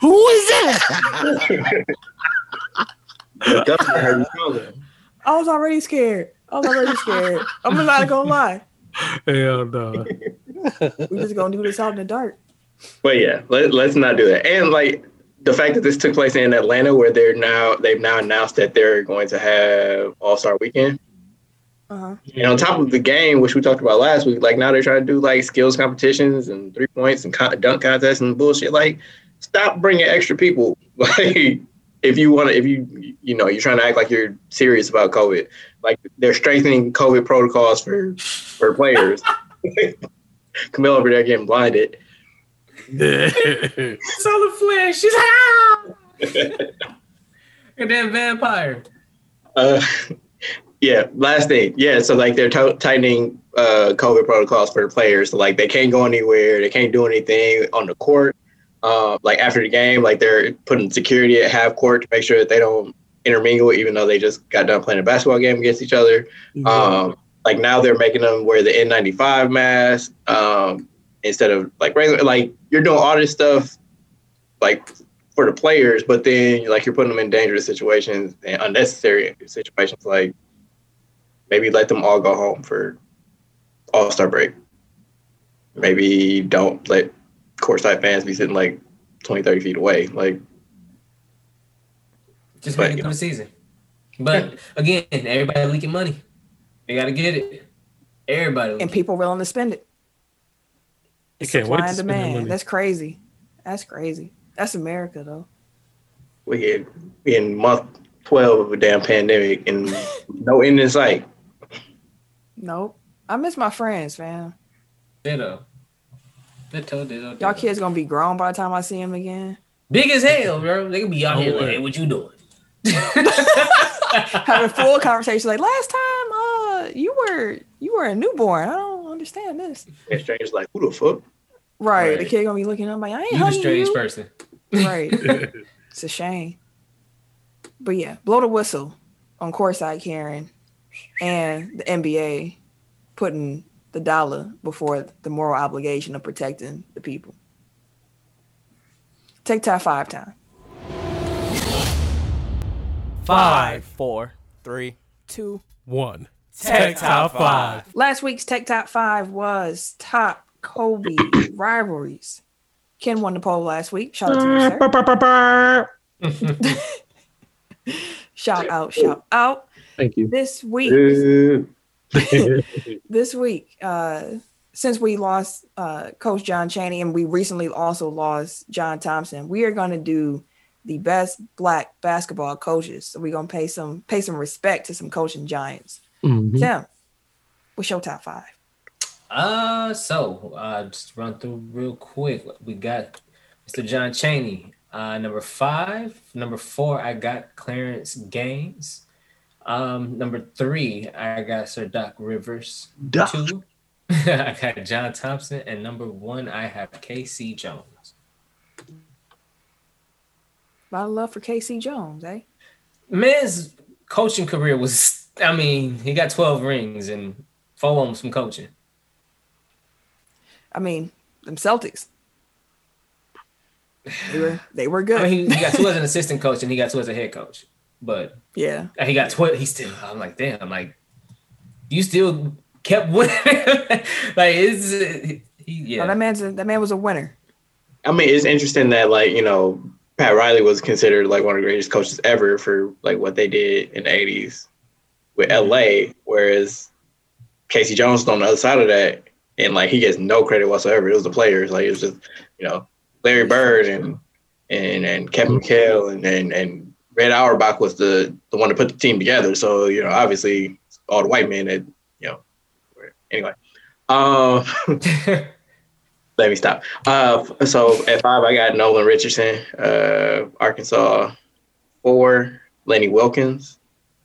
who is that? The government has you coming. I was already scared. I was already scared. I'm not gonna lie. Hell no. We just gonna do this out in the dark. But yeah, let, let's not do that. And like the fact that this took place in Atlanta, where they're now they've now announced that they're going to have All Star Weekend. Uh-huh. And on top of the game, which we talked about last week, like now they're trying to do like skills competitions and three points and con- dunk contests and bullshit. Like, stop bringing extra people. Like, if you want to, if you you know you're trying to act like you're serious about COVID, like they're strengthening COVID protocols for for players. Camille over there getting blinded. It's all the flesh. She's like, ah! and then vampire. Uh, yeah, last thing. Yeah, so like they're t- tightening uh, COVID protocols for the players. So like they can't go anywhere, they can't do anything on the court. Uh, like after the game, like they're putting security at half court to make sure that they don't intermingle, even though they just got done playing a basketball game against each other. Um, like now they're making them wear the N95 mask um, instead of like regular. Like you're doing all this stuff, like for the players, but then like you're putting them in dangerous situations and unnecessary situations. Like maybe let them all go home for All Star break. Maybe don't let courtside fans be sitting like 20, 30 feet away. Like Just But, make it you through know. the season. But again, everybody leaking money. They gotta get it. Everybody. And people willing to spend it. You can't Supply wait and spend that demand. That's crazy. That's crazy. That's America though. we in, in month 12 of a damn pandemic and no end in sight. Nope. I miss my friends, fam. Ditto. Ditto, ditto, ditto. Y'all kids gonna be grown by the time I see them again. Big as hell, bro. They gonna be out Oh, here like, hey, what you doing? Having full conversation like last time, uh, you were you were a newborn. I don't understand this. And strangers like, who the fuck? Right. The kid gonna be looking up like I ain't You the hugging strange you. person. Right. it's a shame. But yeah, blow the whistle on courtside Karen and the NBA putting the dollar before the moral obligation of protecting the people. Take time five time. Five, four, three, Two. One. Tech Top Five. Last week's Tech Top Five was top Kobe rivalries. Ken won the poll last week. Shout out to you, sir. Shout out, shout out. Thank you. This week, this week, uh, since we lost uh, Coach John Chaney and we recently also lost John Thompson, we are going to do the best black basketball coaches. So we're going to pay some pay some respect to some coaching giants. Mhm. Tim, what's your top five? Uh, so uh, just run through real quick. We got Mr. John Chaney, uh, number five. Number four, I got Clarence Gaines. Um, number three, I got Sir Doc Rivers. Doc. Two, I got John Thompson, and number one, I have KC Jones. A lot of love for KC Jones, eh? Man's coaching career was, I mean, he got twelve rings and four of them from coaching. I mean, them Celtics. They were they were good. I mean, he, he got two as an assistant coach and he got two as a head coach, but yeah. He got 12. He still, I'm like, damn, I'm like, you still kept winning. like, it's, he, No, yeah. Oh, that man's a, that man was a winner. I mean, it's interesting that like you know Pat Riley was considered like one of the greatest coaches ever for like what they did in the '80s with LA, whereas KC Jones on the other side of that, and like he gets no credit whatsoever. It was the players, like it was just you know Larry Bird and and and Kevin McHale and and and Red Auerbach was the the one to put the team together. So you know, obviously all the white men that you know. Anyway, um. Let me stop. Uh, so at five, I got Nolan Richardson, uh, Arkansas. Four, Lenny Wilkens,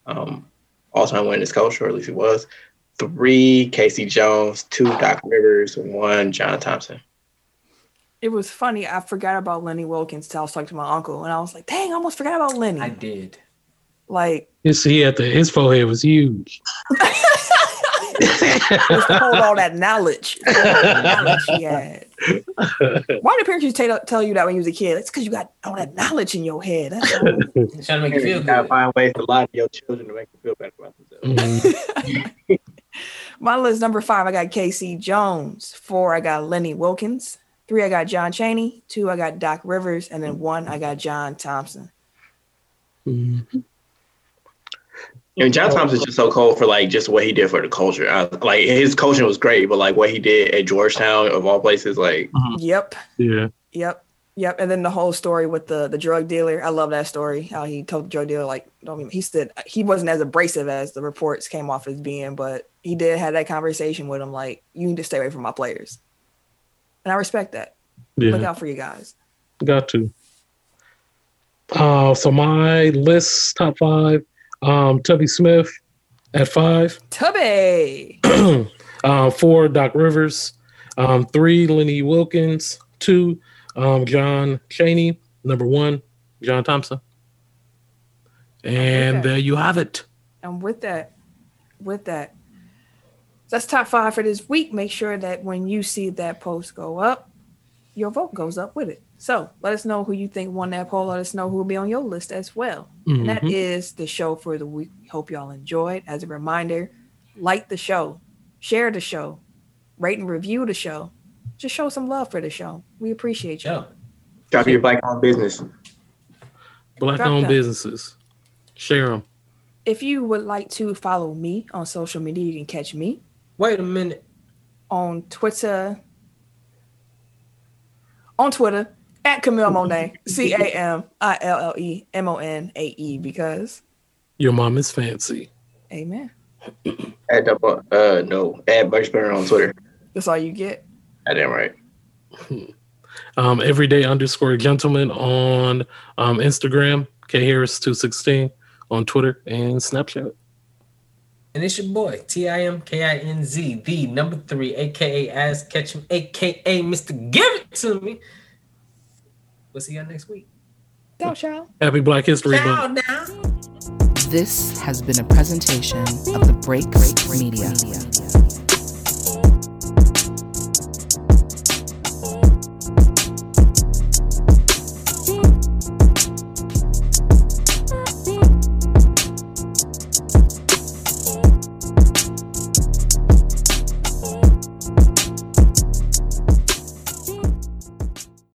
um, all-time winningest coach, or at least he was. Three, KC Jones. Two, Doc Rivers. One, John Thompson. It was funny. I forgot about Lenny Wilkens till I was talking to my uncle, and I was like, "Dang, I almost forgot about Lenny." I did. like, His, he had the, his forehead was huge. just to hold all that knowledge, all that knowledge he had. Why did parents used tell, tell you that when you was a kid? It's because you got all that knowledge in your head. That's all. Trying to make you feel You gotta good. find ways to lie to your children to make them feel better about themselves. My list number five, I got KC Jones. Four, I got Lenny Wilkens. Three, I got John Chaney. Two, I got Doc Rivers. And then one, I got John Thompson. Mhm. You know, John Thompson's just so cold for like just what he did for the culture. I, like his coaching was great, but like what he did at Georgetown of all places, like Yep. Yeah. Yep. Yep. And then the whole story with the the drug dealer. I love that story. How he told the drug dealer like, don't even, he said he wasn't as abrasive as the reports came off as being, but he did have that conversation with him like, you need to stay away from my players. And I respect that. Look out for you guys. Got to. Uh, so my list top five. Um, Tubby Smith at five. Tubby. uh, four, Doc Rivers. Um, three, Lenny Wilkens. Two, um, John Chaney. Number one, John Thompson. And there you have it. And with that, with that, that's top five for this week. Make sure that when you see that post go up, your vote goes up with it. So let us know who you think won that poll. Let us know who will be on your list as well. And that Mhm. is the show for the week. We hope y'all enjoyed. As a reminder, like the show, share the show, rate and review the show. Just show some love for the show. We appreciate you. Yo, drop your black owned business. Black Drop owned that. businesses. Share them. If you would like to follow me on social media, you can catch me wait a minute. on Twitter. On Twitter at Camille Monae, C A M I L L E M O N A E, because Your mom is fancy. Amen. At the uh no, at Buck Spinner on Twitter. That's all you get. I damn right. Um, everyday underscore gentleman on um, Instagram. K Harris two sixteen on Twitter and Snapchat. And it's your boy, T I M K I N Z, the number three, aka Ass Catch him, aka Mr. Give It To Me. We'll see y'all next week. Ciao, ciao. Happy Black History Ciao Month. now. This has been a presentation of the Break Break Media.